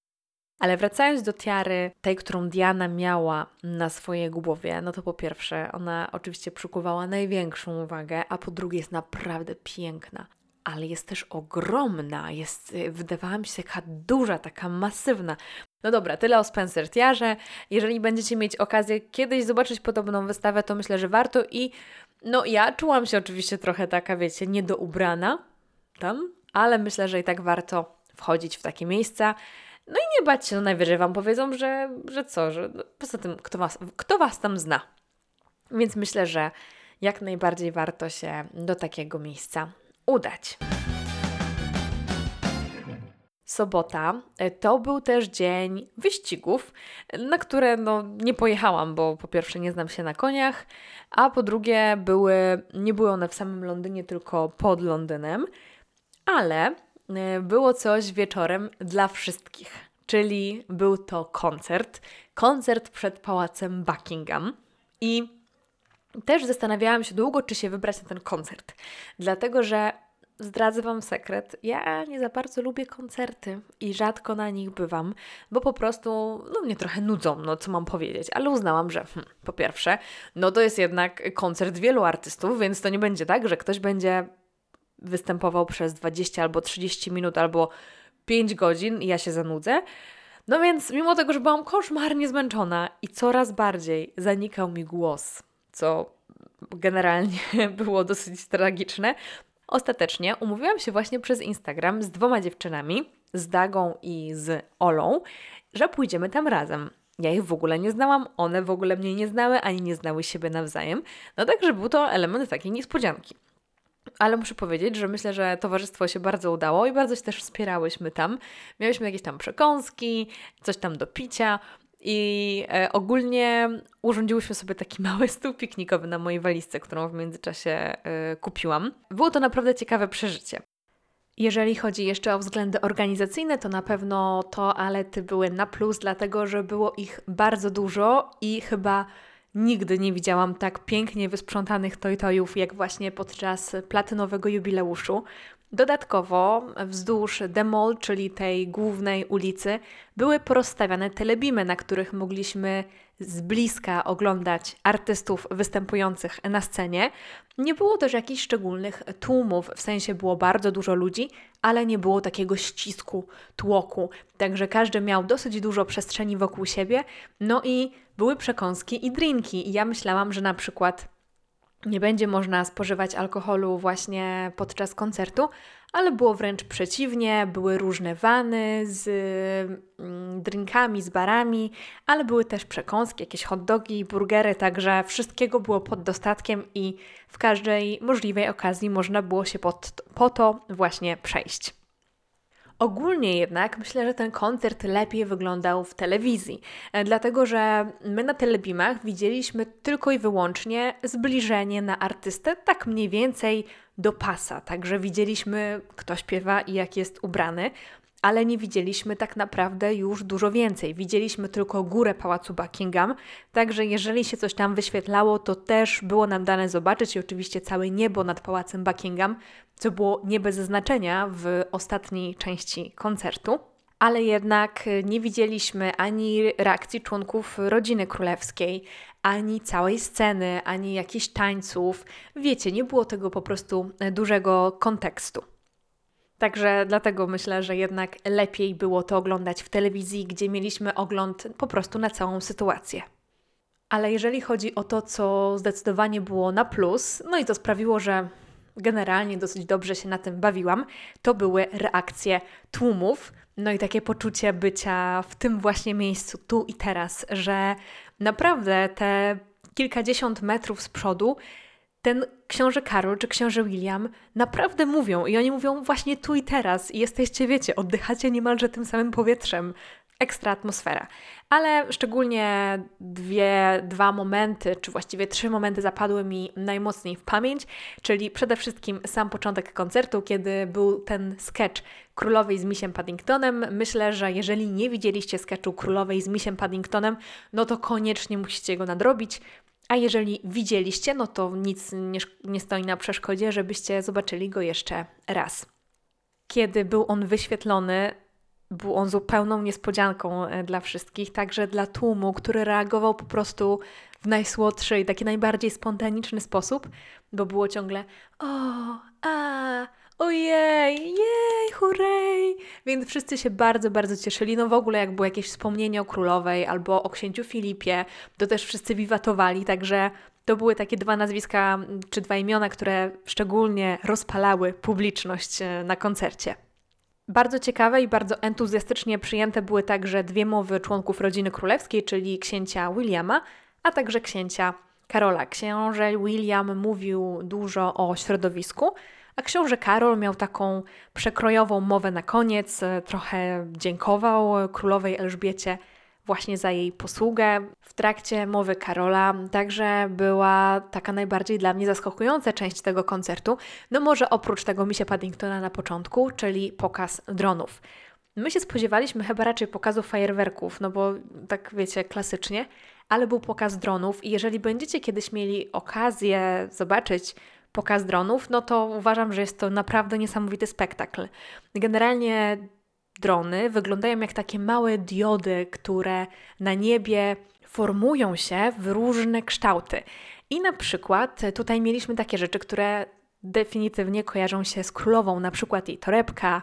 Ale wracając do tiary, tej, którą Diana miała na swojej głowie, no to po pierwsze, ona oczywiście przykuwała największą uwagę, a po drugie jest naprawdę piękna. Ale jest też ogromna, jest, y, wydawała mi się taka duża, taka masywna. No dobra, tyle o Spencer Tiarze. Jeżeli będziecie mieć okazję kiedyś zobaczyć podobną wystawę, to myślę, że warto i no ja czułam się oczywiście trochę taka, wiecie, niedoubrana tam, ale myślę, że i tak warto wchodzić w takie miejsca. No i nie bać się, no najwyżej Wam powiedzą, że, że co, że no, poza tym kto was, kto was tam zna. Więc myślę, że jak najbardziej warto się do takiego miejsca udać. sobota e, to był też dzień wyścigów, na które no, nie pojechałam, bo po pierwsze nie znam się na koniach, a po drugie były, nie były one w samym Londynie, tylko pod Londynem, ale było coś wieczorem dla wszystkich, czyli był to koncert, koncert przed pałacem Buckingham i też zastanawiałam się długo, czy się wybrać na ten koncert, dlatego że zdradzę Wam sekret. Ja nie za bardzo lubię koncerty i rzadko na nich bywam, bo po prostu no, mnie trochę nudzą, no co mam powiedzieć. Ale uznałam, że hmm, po pierwsze, no to jest jednak koncert wielu artystów, więc to nie będzie tak, że ktoś będzie występował przez 20 albo 30 minut albo 5 godzin i ja się zanudzę. No więc mimo tego, że byłam koszmarnie zmęczona i coraz bardziej zanikał mi głos, co generalnie było dosyć tragiczne, Ostatecznie umówiłam się właśnie przez Instagram z dwoma dziewczynami, z Dagą i z Olą, że pójdziemy tam razem. Ja ich w ogóle nie znałam, one w ogóle mnie nie znały, ani nie znały siebie nawzajem. No także był to element takiej niespodzianki. Ale muszę powiedzieć, że myślę, że towarzystwo się bardzo udało i bardzo się też wspierałyśmy tam. Miałyśmy jakieś tam przekąski, coś tam do picia. I e, ogólnie urządziłyśmy sobie taki mały stół piknikowy na mojej walizce, którą w międzyczasie e, kupiłam. Było to naprawdę ciekawe przeżycie. Jeżeli chodzi jeszcze o względy organizacyjne, to na pewno toalety były na plus, dlatego że było ich bardzo dużo i chyba nigdy nie widziałam tak pięknie wysprzątanych tojtojów jak właśnie podczas platynowego jubileuszu. Dodatkowo wzdłuż Mall, czyli tej głównej ulicy, były porozstawiane telebimy, na których mogliśmy z bliska oglądać artystów występujących na scenie. Nie było też jakichś szczególnych tłumów, w sensie było bardzo dużo ludzi, ale nie było takiego ścisku, tłoku. Także każdy miał dosyć dużo przestrzeni wokół siebie. No i były przekąski i drinki. I ja myślałam, że na przykład nie będzie można spożywać alkoholu właśnie podczas koncertu, ale było wręcz przeciwnie, były różne wany z mm, drinkami, z barami, ale były też przekąski, jakieś hot dogi, burgery, także wszystkiego było pod dostatkiem i w każdej możliwej okazji można było się pod, po to właśnie przejść. Ogólnie jednak myślę, że ten koncert lepiej wyglądał w telewizji, e, dlatego że my na telebimach widzieliśmy tylko i wyłącznie zbliżenie na artystę, tak mniej więcej do pasa. Także widzieliśmy, kto śpiewa i jak jest ubrany, ale nie widzieliśmy tak naprawdę już dużo więcej. Widzieliśmy tylko górę pałacu Buckingham, także jeżeli się coś tam wyświetlało, to też było nam dane zobaczyć i oczywiście całe niebo nad pałacem Buckingham, co było nie bez znaczenia w ostatniej części koncertu. Ale jednak nie widzieliśmy ani reakcji członków rodziny królewskiej, ani całej sceny, ani jakichś tańców. Wiecie, nie było tego po prostu dużego kontekstu. Także dlatego myślę, że jednak lepiej było to oglądać w telewizji, gdzie mieliśmy ogląd po prostu na całą sytuację. Ale jeżeli chodzi o to, co zdecydowanie było na plus, no i to sprawiło, że generalnie dosyć dobrze się na tym bawiłam, to były reakcje tłumów, no i takie poczucie bycia w tym właśnie miejscu, tu i teraz, że naprawdę te kilkadziesiąt metrów z przodu ten książę Karol czy książę William naprawdę mówią i oni mówią właśnie tu i teraz i jesteście, wiecie, oddychacie niemalże tym samym powietrzem. Ekstra atmosfera. Ale szczególnie dwie, dwa momenty, czy właściwie trzy momenty zapadły mi najmocniej w pamięć, czyli przede wszystkim sam początek koncertu, kiedy był ten sketch Królowej z Misiem Paddingtonem. Myślę, że jeżeli nie widzieliście sketchu Królowej z Misiem Paddingtonem, no to koniecznie musicie go nadrobić. A jeżeli widzieliście, no to nic nie, nie stoi na przeszkodzie, żebyście zobaczyli go jeszcze raz. Kiedy był on wyświetlony, był on zupełną niespodzianką e, dla wszystkich, także dla tłumu, który reagował po prostu w najsłodszy i taki najbardziej spontaniczny sposób, bo było ciągle o, a, ojej, jej, hurray! Więc wszyscy się bardzo, bardzo cieszyli. No w ogóle jak było jakieś wspomnienie o królowej albo o księciu Filipie, to też wszyscy wiwatowali, także to były takie dwa nazwiska czy dwa imiona, które szczególnie rozpalały publiczność e, na koncercie. Bardzo ciekawe i bardzo entuzjastycznie przyjęte były także dwie mowy członków rodziny królewskiej, czyli księcia Williama, a także księcia Karola. Książę William mówił dużo o środowisku, A książę Karol miał taką przekrojową mowę na koniec, trochę dziękował królowej Elżbiecie właśnie za jej posługę w trakcie mowy Karola. Także była taka najbardziej dla mnie zaskakująca część tego koncertu. No może oprócz tego Misia Paddingtona na początku, czyli pokaz dronów. My się spodziewaliśmy chyba raczej pokazu fajerwerków, no bo tak wiecie, klasycznie, ale był pokaz dronów i jeżeli będziecie kiedyś mieli okazję zobaczyć pokaz dronów, no to uważam, że jest to naprawdę niesamowity spektakl. Generalnie drony wyglądają jak takie małe diody, które na niebie formują się w różne kształty. I na przykład tutaj mieliśmy takie rzeczy, które definitywnie kojarzą się z królową, na przykład jej torebka,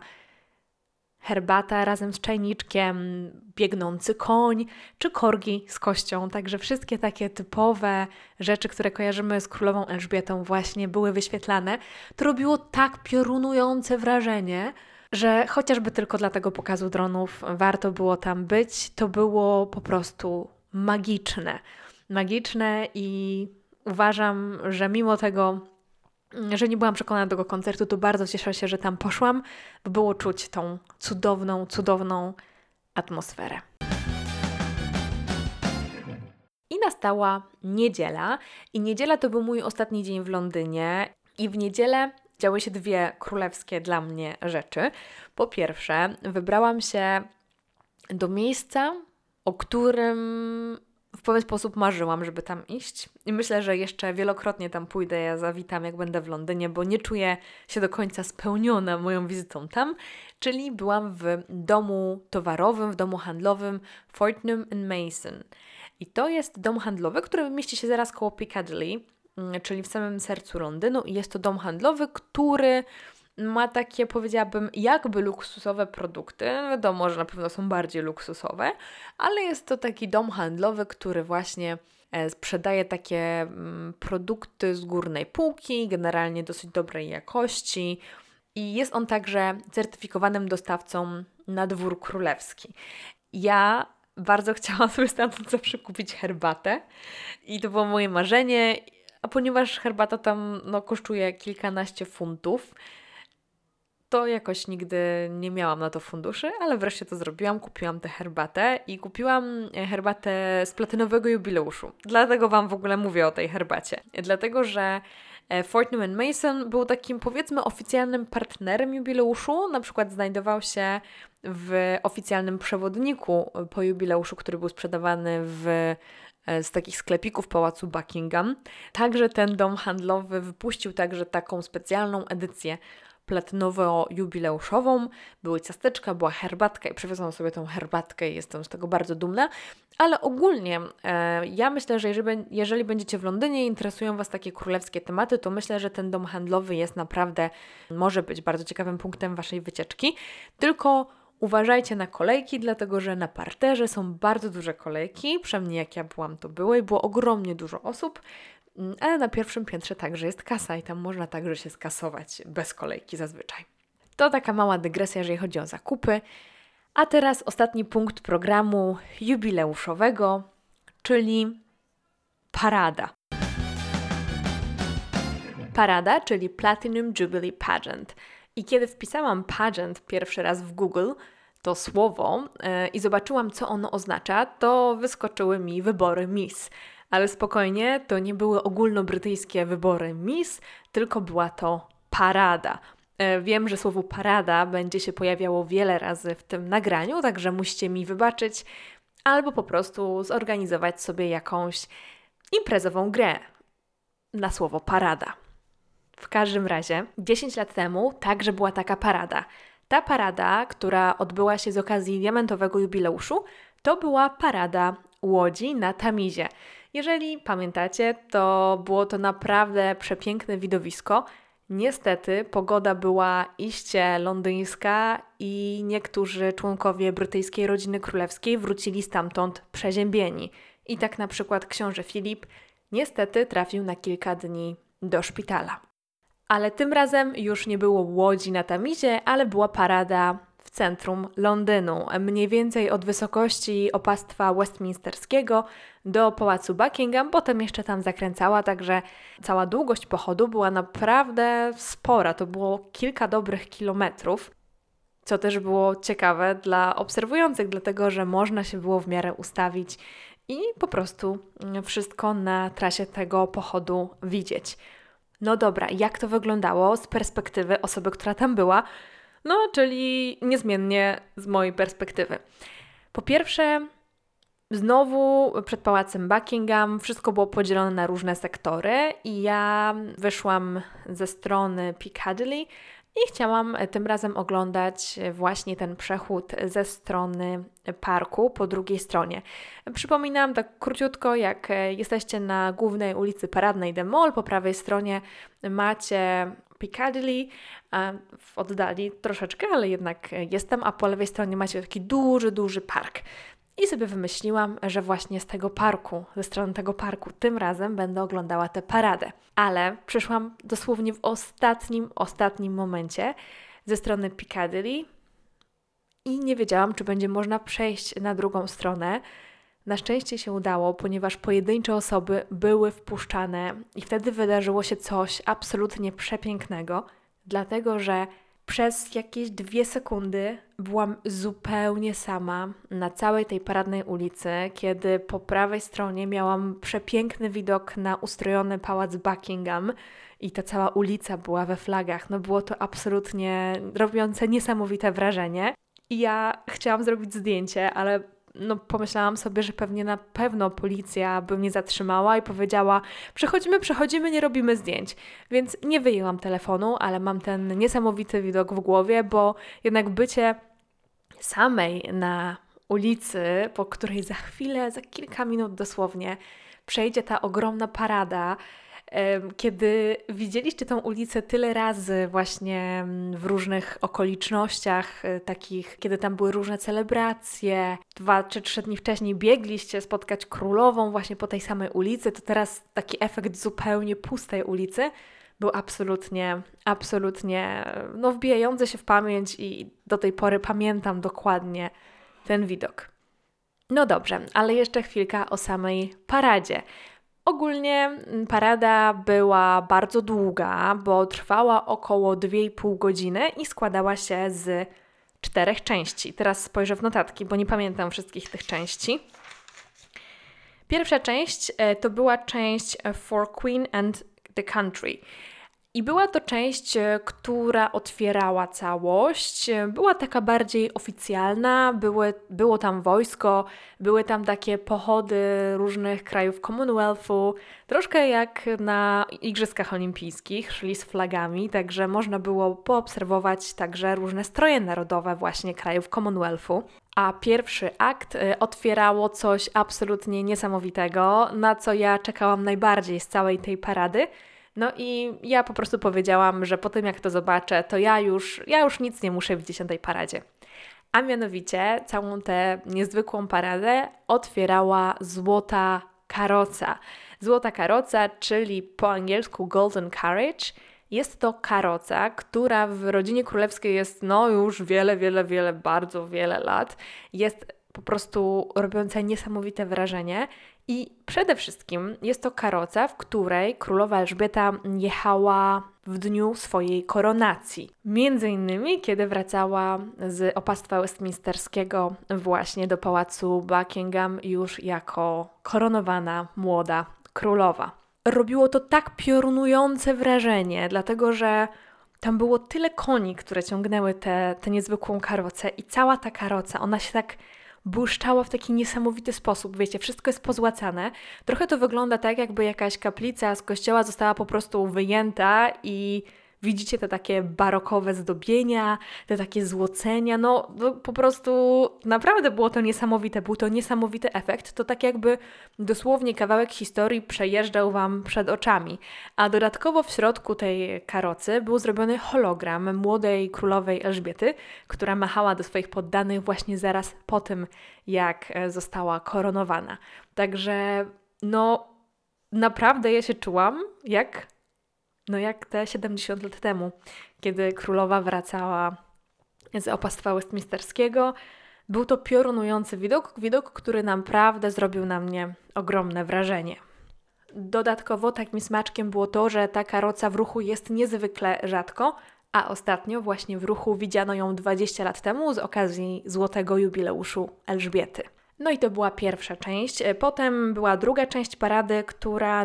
herbata razem z czajniczkiem, biegnący koń czy korgi z kością. Także wszystkie takie typowe rzeczy, które kojarzymy z królową Elżbietą, właśnie były wyświetlane. To robiło tak piorunujące wrażenie, że chociażby tylko dla tego pokazu dronów warto było tam być. To było po prostu magiczne. Magiczne i uważam, że mimo tego, że nie byłam przekonana do tego koncertu, to bardzo cieszę się, że tam poszłam, bo było czuć tą cudowną, cudowną atmosferę. I nastała niedziela, i niedziela to był mój ostatni dzień w Londynie. I w niedzielę działy się dwie królewskie dla mnie rzeczy. Po pierwsze, wybrałam się do miejsca, o którym w pewien sposób marzyłam, żeby tam iść. I myślę, że jeszcze wielokrotnie tam pójdę, ja zawitam, jak będę w Londynie, bo nie czuję się do końca spełniona moją wizytą tam. Czyli byłam w domu towarowym, w domu handlowym Fortnum Mason. I to jest dom handlowy, który mieści się zaraz koło Piccadilly. Mm, czyli w samym sercu Londynu i jest to dom handlowy, który ma takie, powiedziałabym, jakby luksusowe produkty. Wiadomo, że na pewno są bardziej luksusowe, ale jest to taki dom handlowy, który właśnie e, sprzedaje takie mm, produkty z górnej półki, generalnie dosyć dobrej jakości. I jest on także certyfikowanym dostawcą na dwór królewski. Ja bardzo chciałam sobie stamtąd zawsze kupić herbatę i to było moje marzenie a ponieważ herbata tam no, kosztuje kilkanaście funtów, to jakoś nigdy nie miałam na to funduszy, ale wreszcie to zrobiłam. Kupiłam tę herbatę i kupiłam herbatę z platynowego jubileuszu. Dlatego Wam w ogóle mówię o tej herbacie. Dlatego, że e, Fortnum Mason był takim powiedzmy oficjalnym partnerem jubileuszu. Na przykład znajdował się w oficjalnym przewodniku po jubileuszu, który był sprzedawany w E, z takich sklepików pałacu Buckingham. Także ten dom handlowy wypuścił także taką specjalną edycję platynowo-jubileuszową. Były ciasteczka, była herbatka i przywiozłam sobie tą herbatkę i jestem z tego bardzo dumna. Ale ogólnie e, ja myślę, że jeżeli, jeżeli będziecie w Londynie i interesują Was takie królewskie tematy, to myślę, że ten dom handlowy jest naprawdę, może być bardzo ciekawym punktem Waszej wycieczki. Tylko Uważajcie na kolejki, dlatego że na parterze są bardzo duże kolejki, przynajmniej jak ja byłam, to było i było ogromnie dużo osób, mm, ale na pierwszym piętrze także jest kasa i tam można także się skasować bez kolejki zazwyczaj. To taka mała dygresja, jeżeli chodzi o zakupy. A teraz ostatni punkt programu jubileuszowego, czyli parada. Parada, czyli Platinum Jubilee Pageant – i kiedy wpisałam pageant pierwszy raz w Google, to słowo, yy, i zobaczyłam, co ono oznacza, to wyskoczyły mi wybory Miss. Ale spokojnie, to nie były ogólnobrytyjskie wybory Miss, tylko była to parada. Yy, wiem, że słowo parada będzie się pojawiało wiele razy w tym nagraniu, także musicie mi wybaczyć, albo po prostu zorganizować sobie jakąś imprezową grę na słowo parada. W każdym razie, 10 lat temu także była taka parada. Ta parada, która odbyła się z okazji diamentowego jubileuszu, to była parada łodzi na Tamizie. Jeżeli pamiętacie, to było to naprawdę przepiękne widowisko. Niestety pogoda była iście londyńska i niektórzy członkowie brytyjskiej rodziny królewskiej wrócili stamtąd przeziębieni. I tak na przykład książę Filip niestety trafił na kilka dni do szpitala. Ale tym razem już nie było łodzi na Tamizie, ale była parada w centrum Londynu, mniej więcej od wysokości opastwa westminsterskiego do pałacu Buckingham, potem jeszcze tam zakręcała, także cała długość pochodu była naprawdę spora. To było kilka dobrych kilometrów co też było ciekawe dla obserwujących, dlatego że można się było w miarę ustawić i po prostu wszystko na trasie tego pochodu widzieć. No dobra, jak to wyglądało z perspektywy osoby, która tam była? No, czyli niezmiennie z mojej perspektywy. Po pierwsze, znowu przed pałacem Buckingham wszystko było podzielone na różne sektory i ja wyszłam ze strony Piccadilly i chciałam tym razem oglądać właśnie ten przechód ze strony parku po drugiej stronie. Przypominam tak króciutko, jak jesteście na głównej ulicy Paradnej The Mall, po prawej stronie macie Piccadilly, w oddali troszeczkę, ale jednak jestem, a po lewej stronie macie taki duży, duży park. I sobie wymyśliłam, że właśnie z tego parku, ze strony tego parku, tym razem będę oglądała tę paradę. Ale przyszłam dosłownie w ostatnim, ostatnim momencie ze strony Piccadilly i nie wiedziałam, czy będzie można przejść na drugą stronę. Na szczęście się udało, ponieważ pojedyncze osoby były wpuszczane i wtedy wydarzyło się coś absolutnie przepięknego, dlatego że przez jakieś dwie sekundy byłam zupełnie sama na całej tej paradnej ulicy, kiedy po prawej stronie miałam przepiękny widok na ustrojony pałac Buckingham i ta cała ulica była we flagach. No było to absolutnie robiące niesamowite wrażenie. I ja chciałam zrobić zdjęcie, ale no, pomyślałam sobie, że pewnie na pewno policja by mnie zatrzymała i powiedziała: Przechodzimy, przechodzimy, nie robimy zdjęć. Więc nie wyjęłam telefonu, ale mam ten niesamowity widok w głowie, bo jednak bycie samej na ulicy, po której za chwilę, za kilka minut dosłownie przejdzie ta ogromna parada kiedy widzieliście tą ulicę tyle razy właśnie mm, w różnych okolicznościach e, takich, kiedy tam były różne celebracje, dwa czy trzy dni wcześniej biegliście spotkać królową właśnie po tej samej ulicy, to teraz taki efekt zupełnie pustej ulicy był absolutnie, absolutnie no, wbijający się w pamięć i do tej pory pamiętam dokładnie ten widok. No dobrze, ale jeszcze chwilka o samej paradzie. Ogólnie mm, parada była bardzo długa, bo trwała około 2,5 godziny i składała się z czterech części. Teraz spojrzę w notatki, bo nie pamiętam wszystkich tych części. Pierwsza część e, to była część For Queen and the Country. I była to część, e, która otwierała całość. E, była taka bardziej oficjalna, były, było tam wojsko, były tam takie pochody różnych krajów Commonwealthu, troszkę jak na Igrzyskach Olimpijskich, szli z flagami, także można było poobserwować także różne stroje narodowe właśnie krajów Commonwealthu. A pierwszy akt e, otwierało coś absolutnie niesamowitego, na co ja czekałam najbardziej z całej tej parady – no i ja po prostu powiedziałam, że po tym jak to zobaczę, to ja już, ja już nic nie muszę widzieć na tej paradzie. A mianowicie całą tę niezwykłą paradę otwierała złota karoca. Złota karoca, czyli po angielsku golden carriage, jest to karoca, która w rodzinie królewskiej jest no już wiele, wiele, wiele, bardzo wiele lat. Jest po prostu robiąca niesamowite wrażenie i przede wszystkim jest to karoca, w której królowa Elżbieta jechała w dniu swojej koronacji. Między innymi, kiedy wracała z opastwa westminsterskiego właśnie do pałacu Buckingham już jako koronowana młoda królowa. Robiło to tak piorunujące wrażenie, dlatego że tam było tyle koni, które ciągnęły tę niezwykłą karocę i cała ta karoca, ona się tak błyszczała w taki niesamowity sposób. Wiecie, wszystko jest pozłacane. Trochę to wygląda tak, jakby jakaś kaplica z kościoła została po prostu wyjęta i Widzicie te takie barokowe zdobienia, te takie złocenia, no, no, po prostu naprawdę było to niesamowite, był to niesamowity efekt. To tak jakby dosłownie kawałek historii przejeżdżał Wam przed oczami. A dodatkowo w środku tej karocy był zrobiony hologram młodej królowej Elżbiety, która machała do swoich poddanych właśnie zaraz po tym, jak e, została koronowana. Także no naprawdę ja się czułam jak no jak te 70 lat temu, kiedy królowa wracała z opastwa westminsterskiego. Był to piorunujący widok, widok, który naprawdę zrobił na mnie ogromne wrażenie. Dodatkowo takim smaczkiem było to, że ta karoca w ruchu jest niezwykle rzadko, a ostatnio właśnie w ruchu widziano ją 20 lat temu z okazji złotego jubileuszu Elżbiety. No i to była pierwsza część. Potem była druga część parady, która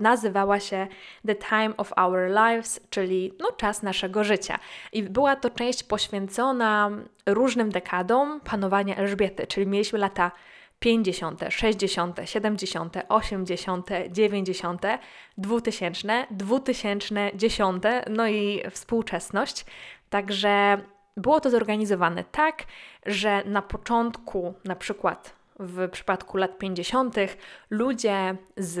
nazywała się The Time of Our Lives, czyli no, czas naszego życia. I była to część poświęcona różnym dekadom panowania Elżbiety, czyli mieliśmy lata 50., 60., 70., 80., 90., 2000, 2010, no i współczesność. Także było to zorganizowane tak, że na początku, na przykład w przypadku lat 50., ludzie z,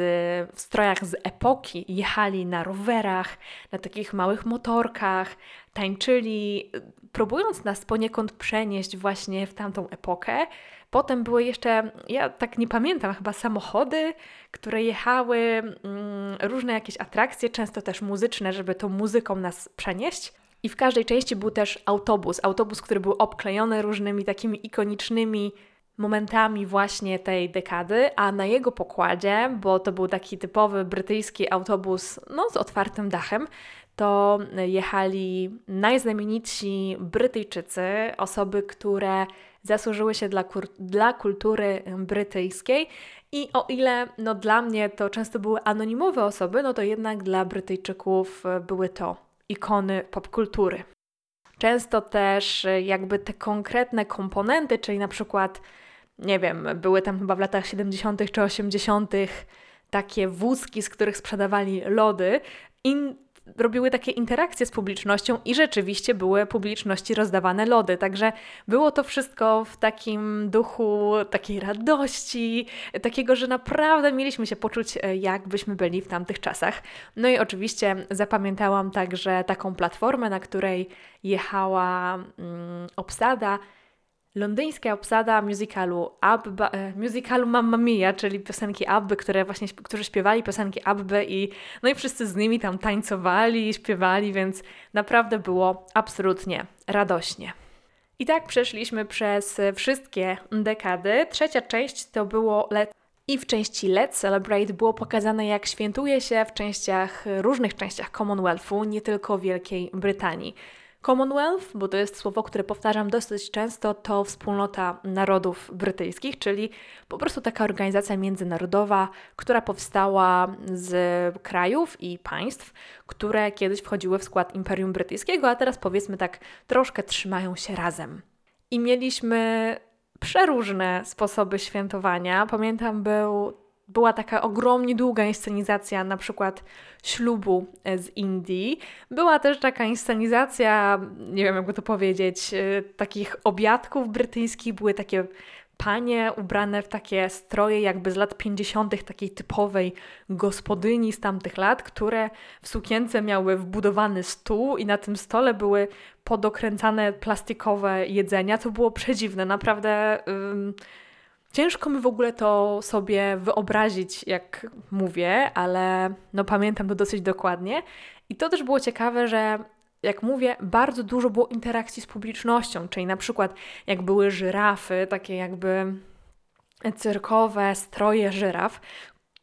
w strojach z epoki jechali na rowerach, na takich małych motorkach, tańczyli, próbując nas poniekąd przenieść właśnie w tamtą epokę. Potem były jeszcze, ja tak nie pamiętam, chyba samochody, które jechały, mm, różne jakieś atrakcje, często też muzyczne, żeby tą muzyką nas przenieść. I w każdej części był też autobus. Autobus, który był obklejony różnymi takimi ikonicznymi momentami właśnie tej dekady, a na jego pokładzie, bo to był taki typowy brytyjski autobus no, z otwartym dachem, to jechali najznamienitsi Brytyjczycy, osoby, które zasłużyły się dla, dla kultury brytyjskiej. I o ile no, dla mnie to często były anonimowe osoby, no to jednak dla Brytyjczyków były to ikony popkultury. Często też jakby te konkretne komponenty, czyli na przykład, nie wiem, były tam chyba w latach 70. czy 80. takie wózki, z których sprzedawali lody. I robiły takie interakcje z publicznością i rzeczywiście były publiczności rozdawane lody. Także było to wszystko w takim duchu takiej radości, takiego, że naprawdę mieliśmy się poczuć, e, jakbyśmy byli w tamtych czasach. No i oczywiście zapamiętałam także taką platformę, na której jechała mm, obsada londyńska obsada musicalu Abba, e, musicalu Mamma Mia, czyli piosenki Abby, które właśnie, którzy śpiewali piosenki Abby i no i wszyscy z nimi tam tańcowali, śpiewali, więc naprawdę było absolutnie radośnie. I tak przeszliśmy przez wszystkie dekady. Trzecia część to było Let i w części Let's Celebrate było pokazane, jak świętuje się w częściach, różnych częściach Commonwealthu, nie tylko Wielkiej Brytanii. Commonwealth, bo to jest słowo, które powtarzam dosyć często, to wspólnota narodów brytyjskich, czyli po prostu taka organizacja międzynarodowa, która powstała z krajów i państw, które kiedyś wchodziły w skład Imperium Brytyjskiego, a teraz powiedzmy tak troszkę trzymają się razem. I mieliśmy przeróżne sposoby świętowania. Pamiętam, był była taka ogromnie długa inscenizacja na przykład ślubu e, z Indii. Była też taka inscenizacja, nie wiem jakby to powiedzieć, e, takich obiadków brytyjskich. Były takie panie ubrane w takie stroje jakby z lat 50., takiej typowej gospodyni z tamtych lat, które w sukience miały wbudowany stół i na tym stole były podokręcane plastikowe jedzenia. To było przedziwne, naprawdę. Yy, Ciężko mi w ogóle to sobie wyobrazić, jak mówię, ale no pamiętam to dosyć dokładnie. I to też było ciekawe, że jak mówię, bardzo dużo było interakcji z publicznością, czyli na przykład jak były żyrafy, takie jakby cyrkowe stroje żyraf,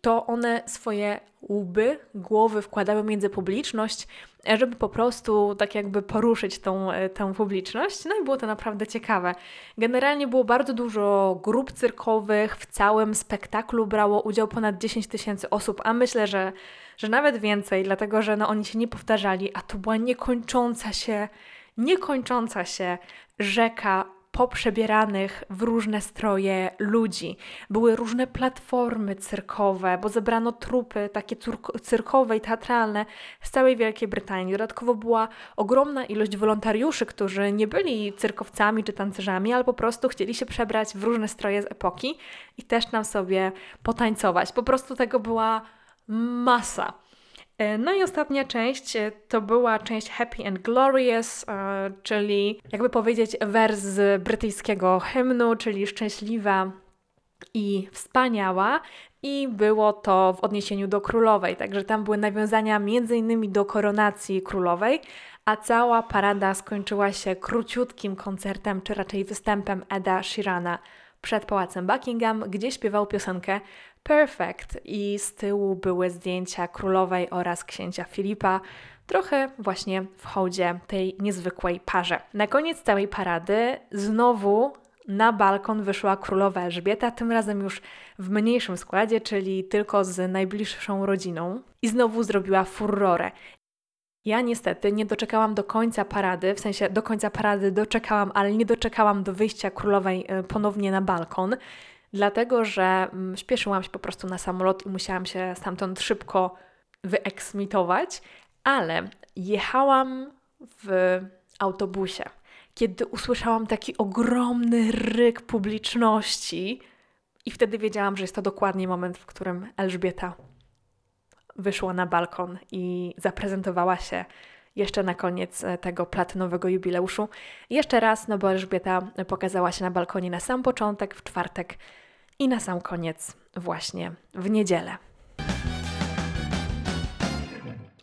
to one swoje łby, głowy wkładały między publiczność, żeby po prostu tak jakby poruszyć tą, e, tę publiczność. No i było to naprawdę ciekawe. Generalnie było bardzo dużo grup cyrkowych, w całym spektaklu brało udział ponad 10 tysięcy osób, a myślę, że, że nawet więcej, dlatego że no, oni się nie powtarzali, a to była niekończąca się, niekończąca się rzeka poprzebieranych w różne stroje ludzi. Były różne platformy cyrkowe, bo zebrano trupy takie cyrkowe i teatralne z całej Wielkiej Brytanii. Dodatkowo była ogromna ilość wolontariuszy, którzy nie byli cyrkowcami czy tancerzami, ale po prostu chcieli się przebrać w różne stroje z epoki i też nam sobie potańcować. Po prostu tego była masa. E, no i ostatnia część e, to była część Happy and Glorious, e, czyli jakby powiedzieć wers z brytyjskiego hymnu, czyli szczęśliwa i wspaniała. I było to w odniesieniu do królowej, także tam były nawiązania między innymi do koronacji królowej, a cała parada skończyła się króciutkim koncertem, czy raczej występem Eda Sheerana przed pałacem Buckingham, gdzie śpiewał piosenkę Perfect i z tyłu były zdjęcia królowej oraz księcia Filipa, trochę właśnie w hołdzie tej niezwykłej parze. Na koniec całej parady znowu na balkon wyszła królowa Elżbieta, tym razem już w mniejszym składzie, czyli tylko z najbliższą rodziną, i znowu zrobiła furorę. Ja niestety nie doczekałam do końca parady, w sensie do końca parady doczekałam, ale nie doczekałam do wyjścia królowej e, ponownie na balkon, dlatego że mm, śpieszyłam się po prostu na samolot i musiałam się stamtąd szybko wyeksmitować, ale jechałam w autobusie, kiedy usłyszałam taki ogromny ryk publiczności, i wtedy wiedziałam, że jest to dokładnie moment, w którym Elżbieta wyszła na balkon i zaprezentowała się jeszcze na koniec e, tego platynowego jubileuszu. Jeszcze raz, no bo Elżbieta pokazała się na balkonie na sam początek, w czwartek i na sam koniec właśnie w niedzielę.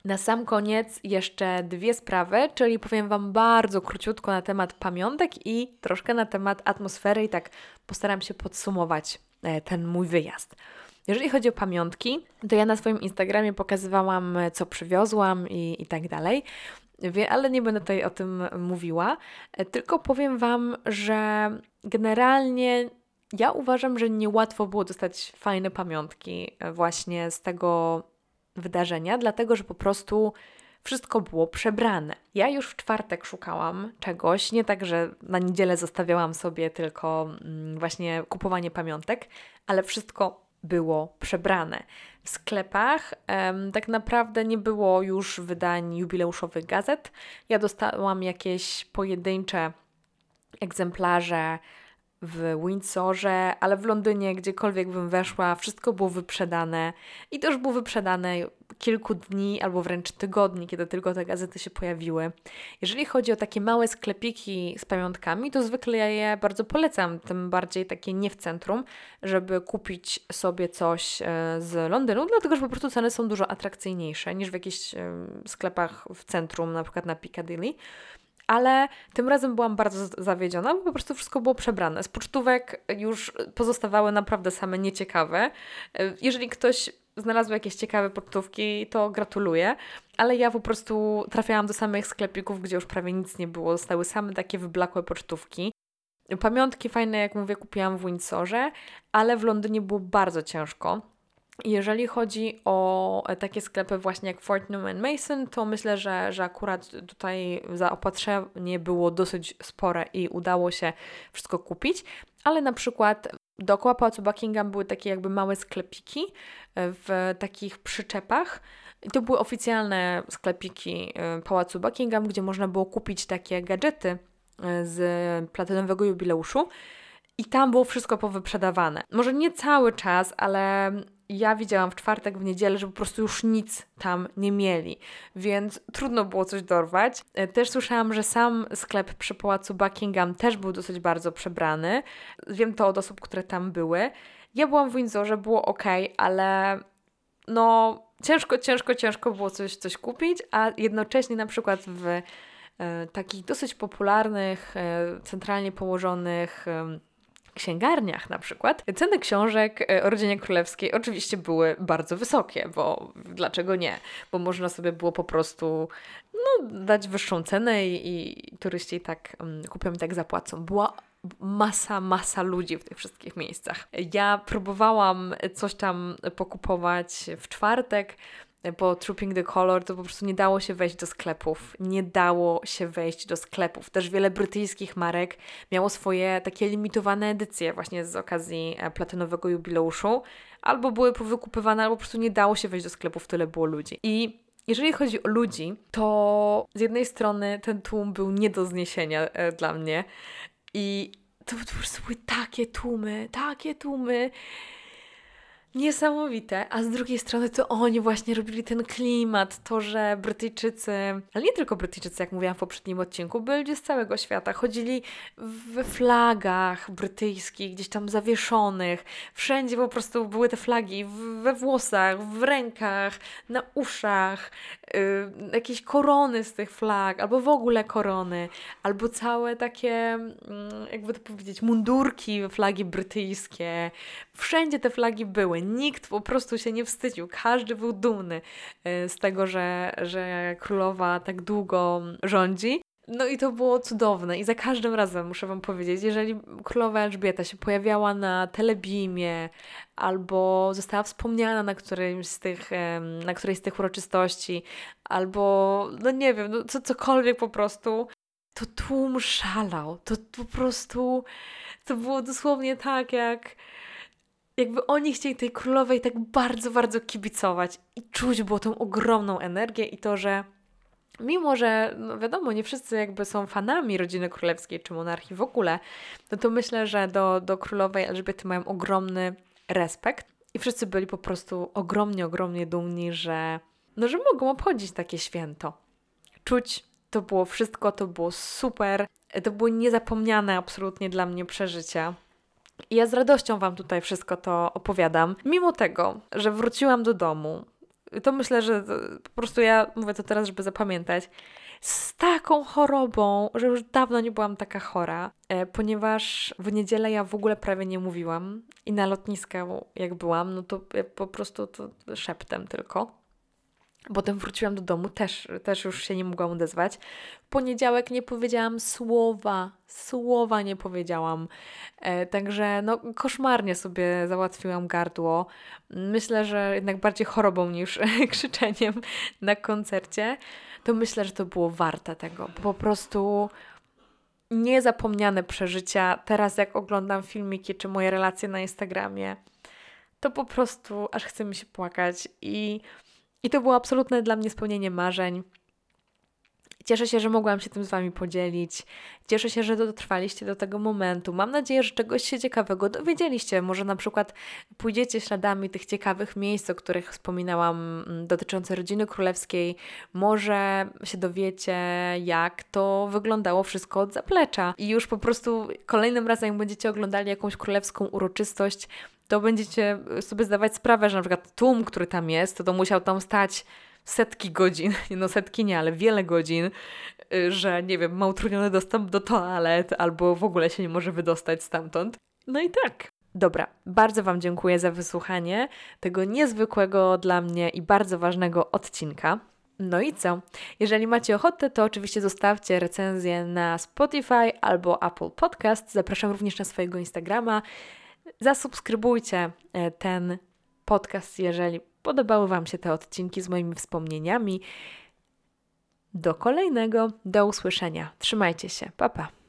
Na sam koniec jeszcze dwie sprawy, czyli powiem Wam bardzo króciutko na temat pamiątek i troszkę na temat atmosfery i tak postaram się podsumować e, ten mój wyjazd. Jeżeli chodzi o pamiątki, to ja na swoim Instagramie pokazywałam, co przywiozłam i, i tak dalej, ale nie będę tutaj o tym mówiła, tylko powiem Wam, że generalnie ja uważam, że niełatwo było dostać fajne pamiątki właśnie z tego wydarzenia, dlatego że po prostu wszystko było przebrane. Ja już w czwartek szukałam czegoś, nie tak, że na niedzielę zostawiałam sobie tylko mm, właśnie kupowanie pamiątek, ale wszystko było przebrane. W sklepach um, tak naprawdę nie było już wydań jubileuszowych gazet. Ja dostałam jakieś pojedyncze egzemplarze w Windsorze, ale w Londynie, gdziekolwiek bym weszła, wszystko było wyprzedane i to już było wyprzedane kilku dni albo wręcz tygodni, kiedy tylko te gazety się pojawiły. Jeżeli chodzi o takie małe sklepiki z pamiątkami, to zwykle ja je bardzo polecam, tym bardziej takie nie w centrum, żeby kupić sobie coś e, z Londynu, dlatego że po prostu ceny są dużo atrakcyjniejsze niż w jakichś sklepach w centrum, na przykład na Piccadilly ale tym razem byłam bardzo zawiedziona, bo po prostu wszystko było przebrane. Z pocztówek już pozostawały naprawdę same nieciekawe. Jeżeli ktoś znalazł jakieś ciekawe pocztówki, to gratuluję, ale ja po prostu trafiałam do samych sklepików, gdzie już prawie nic nie było. Zostały same takie wyblakłe pocztówki. Pamiątki fajne, jak mówię, kupiłam w Windsorze, ale w Londynie było bardzo ciężko. Jeżeli chodzi o e, takie sklepy właśnie jak Fortnum Mason, to myślę, że, że akurat tutaj zaopatrzenie było dosyć spore i udało się wszystko kupić, ale na przykład dookoła Pałacu Buckingham były takie jakby małe sklepiki e, w takich przyczepach. I to były oficjalne sklepiki e, Pałacu Buckingham, gdzie można było kupić takie gadżety z platynowego jubileuszu. I tam było wszystko powyprzedawane. Może nie cały czas, ale ja widziałam w czwartek, w niedzielę, że po prostu już nic tam nie mieli, więc trudno było coś dorwać. E, też słyszałam, że sam sklep przy pałacu Buckingham też był dosyć bardzo przebrany. Wiem to od osób, które tam były. Ja byłam w Windsorze, było ok, ale no ciężko, ciężko, ciężko było coś, coś kupić, a jednocześnie na przykład w e, takich dosyć popularnych, e, centralnie położonych e, księgarniach na przykład, ceny książek e, o rodzinie królewskiej oczywiście były bardzo wysokie, bo dlaczego nie? Bo można sobie było po prostu no, dać wyższą cenę i, i turyści tak um, kupią i tak zapłacą. Była masa, masa ludzi w tych wszystkich miejscach. Ja próbowałam coś tam pokupować w czwartek, po Trooping the Color to po prostu nie dało się wejść do sklepów. Nie dało się wejść do sklepów. Też wiele brytyjskich marek miało swoje takie limitowane edycje właśnie z okazji e, platynowego jubileuszu. Albo były powykupywane, albo po prostu nie dało się wejść do sklepów, tyle było ludzi. I jeżeli chodzi o ludzi, to z jednej strony ten tłum był nie do zniesienia e, dla mnie i to po prostu były takie tłumy, takie tłumy niesamowite, a z drugiej strony to oni właśnie robili ten klimat, to, że Brytyjczycy, ale nie tylko Brytyjczycy, jak mówiłam w poprzednim odcinku, byli ludzie z całego świata, chodzili we flagach brytyjskich, gdzieś tam zawieszonych, wszędzie po prostu były te flagi, we włosach, w rękach, na uszach, yy, jakieś korony z tych flag, albo w ogóle korony, albo całe takie, yy, jakby to powiedzieć, mundurki, flagi brytyjskie, wszędzie te flagi były, nikt po prostu się nie wstydził. Każdy był dumny y, z tego, że, że królowa tak długo rządzi. No i to było cudowne i za każdym razem muszę Wam powiedzieć, jeżeli królowa Elżbieta się pojawiała na telebimie albo została wspomniana na którymś z tych, na którejś z tych uroczystości, albo no nie wiem, no co, cokolwiek po prostu, to tłum szalał. To po prostu, to było dosłownie tak jak jakby oni chcieli tej królowej tak bardzo, bardzo kibicować i czuć było tą ogromną energię i to, że mimo, że no wiadomo, nie wszyscy jakby są fanami rodziny królewskiej czy monarchii w ogóle, no to myślę, że do, do królowej Elżbiety mają ogromny respekt i wszyscy byli po prostu ogromnie, ogromnie dumni, że no, że mogą obchodzić takie święto. Czuć to było wszystko, to było super, to były niezapomniane absolutnie dla mnie przeżycia. I ja z radością Wam tutaj wszystko to opowiadam. Mimo tego, że wróciłam do domu, to myślę, że po prostu ja mówię to teraz, żeby zapamiętać, z taką chorobą, że już dawno nie byłam taka chora, e, ponieważ w niedzielę ja w ogóle prawie nie mówiłam i na lotnisku jak byłam, no to po prostu to szeptem tylko. Potem wróciłam do domu, też, też już się nie mogłam odezwać. W poniedziałek nie powiedziałam słowa, słowa nie powiedziałam. E, także no, koszmarnie sobie załatwiłam gardło. Myślę, że jednak bardziej chorobą niż krzyczeniem na koncercie. To myślę, że to było warte tego. Po prostu niezapomniane przeżycia. Teraz jak oglądam filmiki czy moje relacje na Instagramie, to po prostu aż chce mi się płakać i i to było absolutne dla mnie spełnienie marzeń. Cieszę się, że mogłam się tym z Wami podzielić. Cieszę się, że dotrwaliście do tego momentu. Mam nadzieję, że czegoś się ciekawego dowiedzieliście. Może na przykład pójdziecie śladami tych ciekawych miejsc, o których wspominałam, mm, dotyczące rodziny królewskiej. Może się dowiecie, jak to wyglądało wszystko od zaplecza. I już po prostu kolejnym razem, jak będziecie oglądali jakąś królewską uroczystość, to będziecie sobie zdawać sprawę, że na przykład tłum, który tam jest, to, to musiał tam stać setki godzin, no setki nie, ale wiele godzin, y, że nie wiem, ma utrudniony dostęp do toalet albo w ogóle się nie może wydostać stamtąd. No i tak. Dobra, bardzo Wam dziękuję za wysłuchanie tego niezwykłego dla mnie i bardzo ważnego odcinka. No i co? Jeżeli macie ochotę, to oczywiście zostawcie recenzję na Spotify albo Apple Podcast. Zapraszam również na swojego Instagrama. Zasubskrybujcie e, ten podcast, jeżeli podobały Wam się te odcinki z moimi wspomnieniami. Do kolejnego, do usłyszenia. Trzymajcie się, pa pa.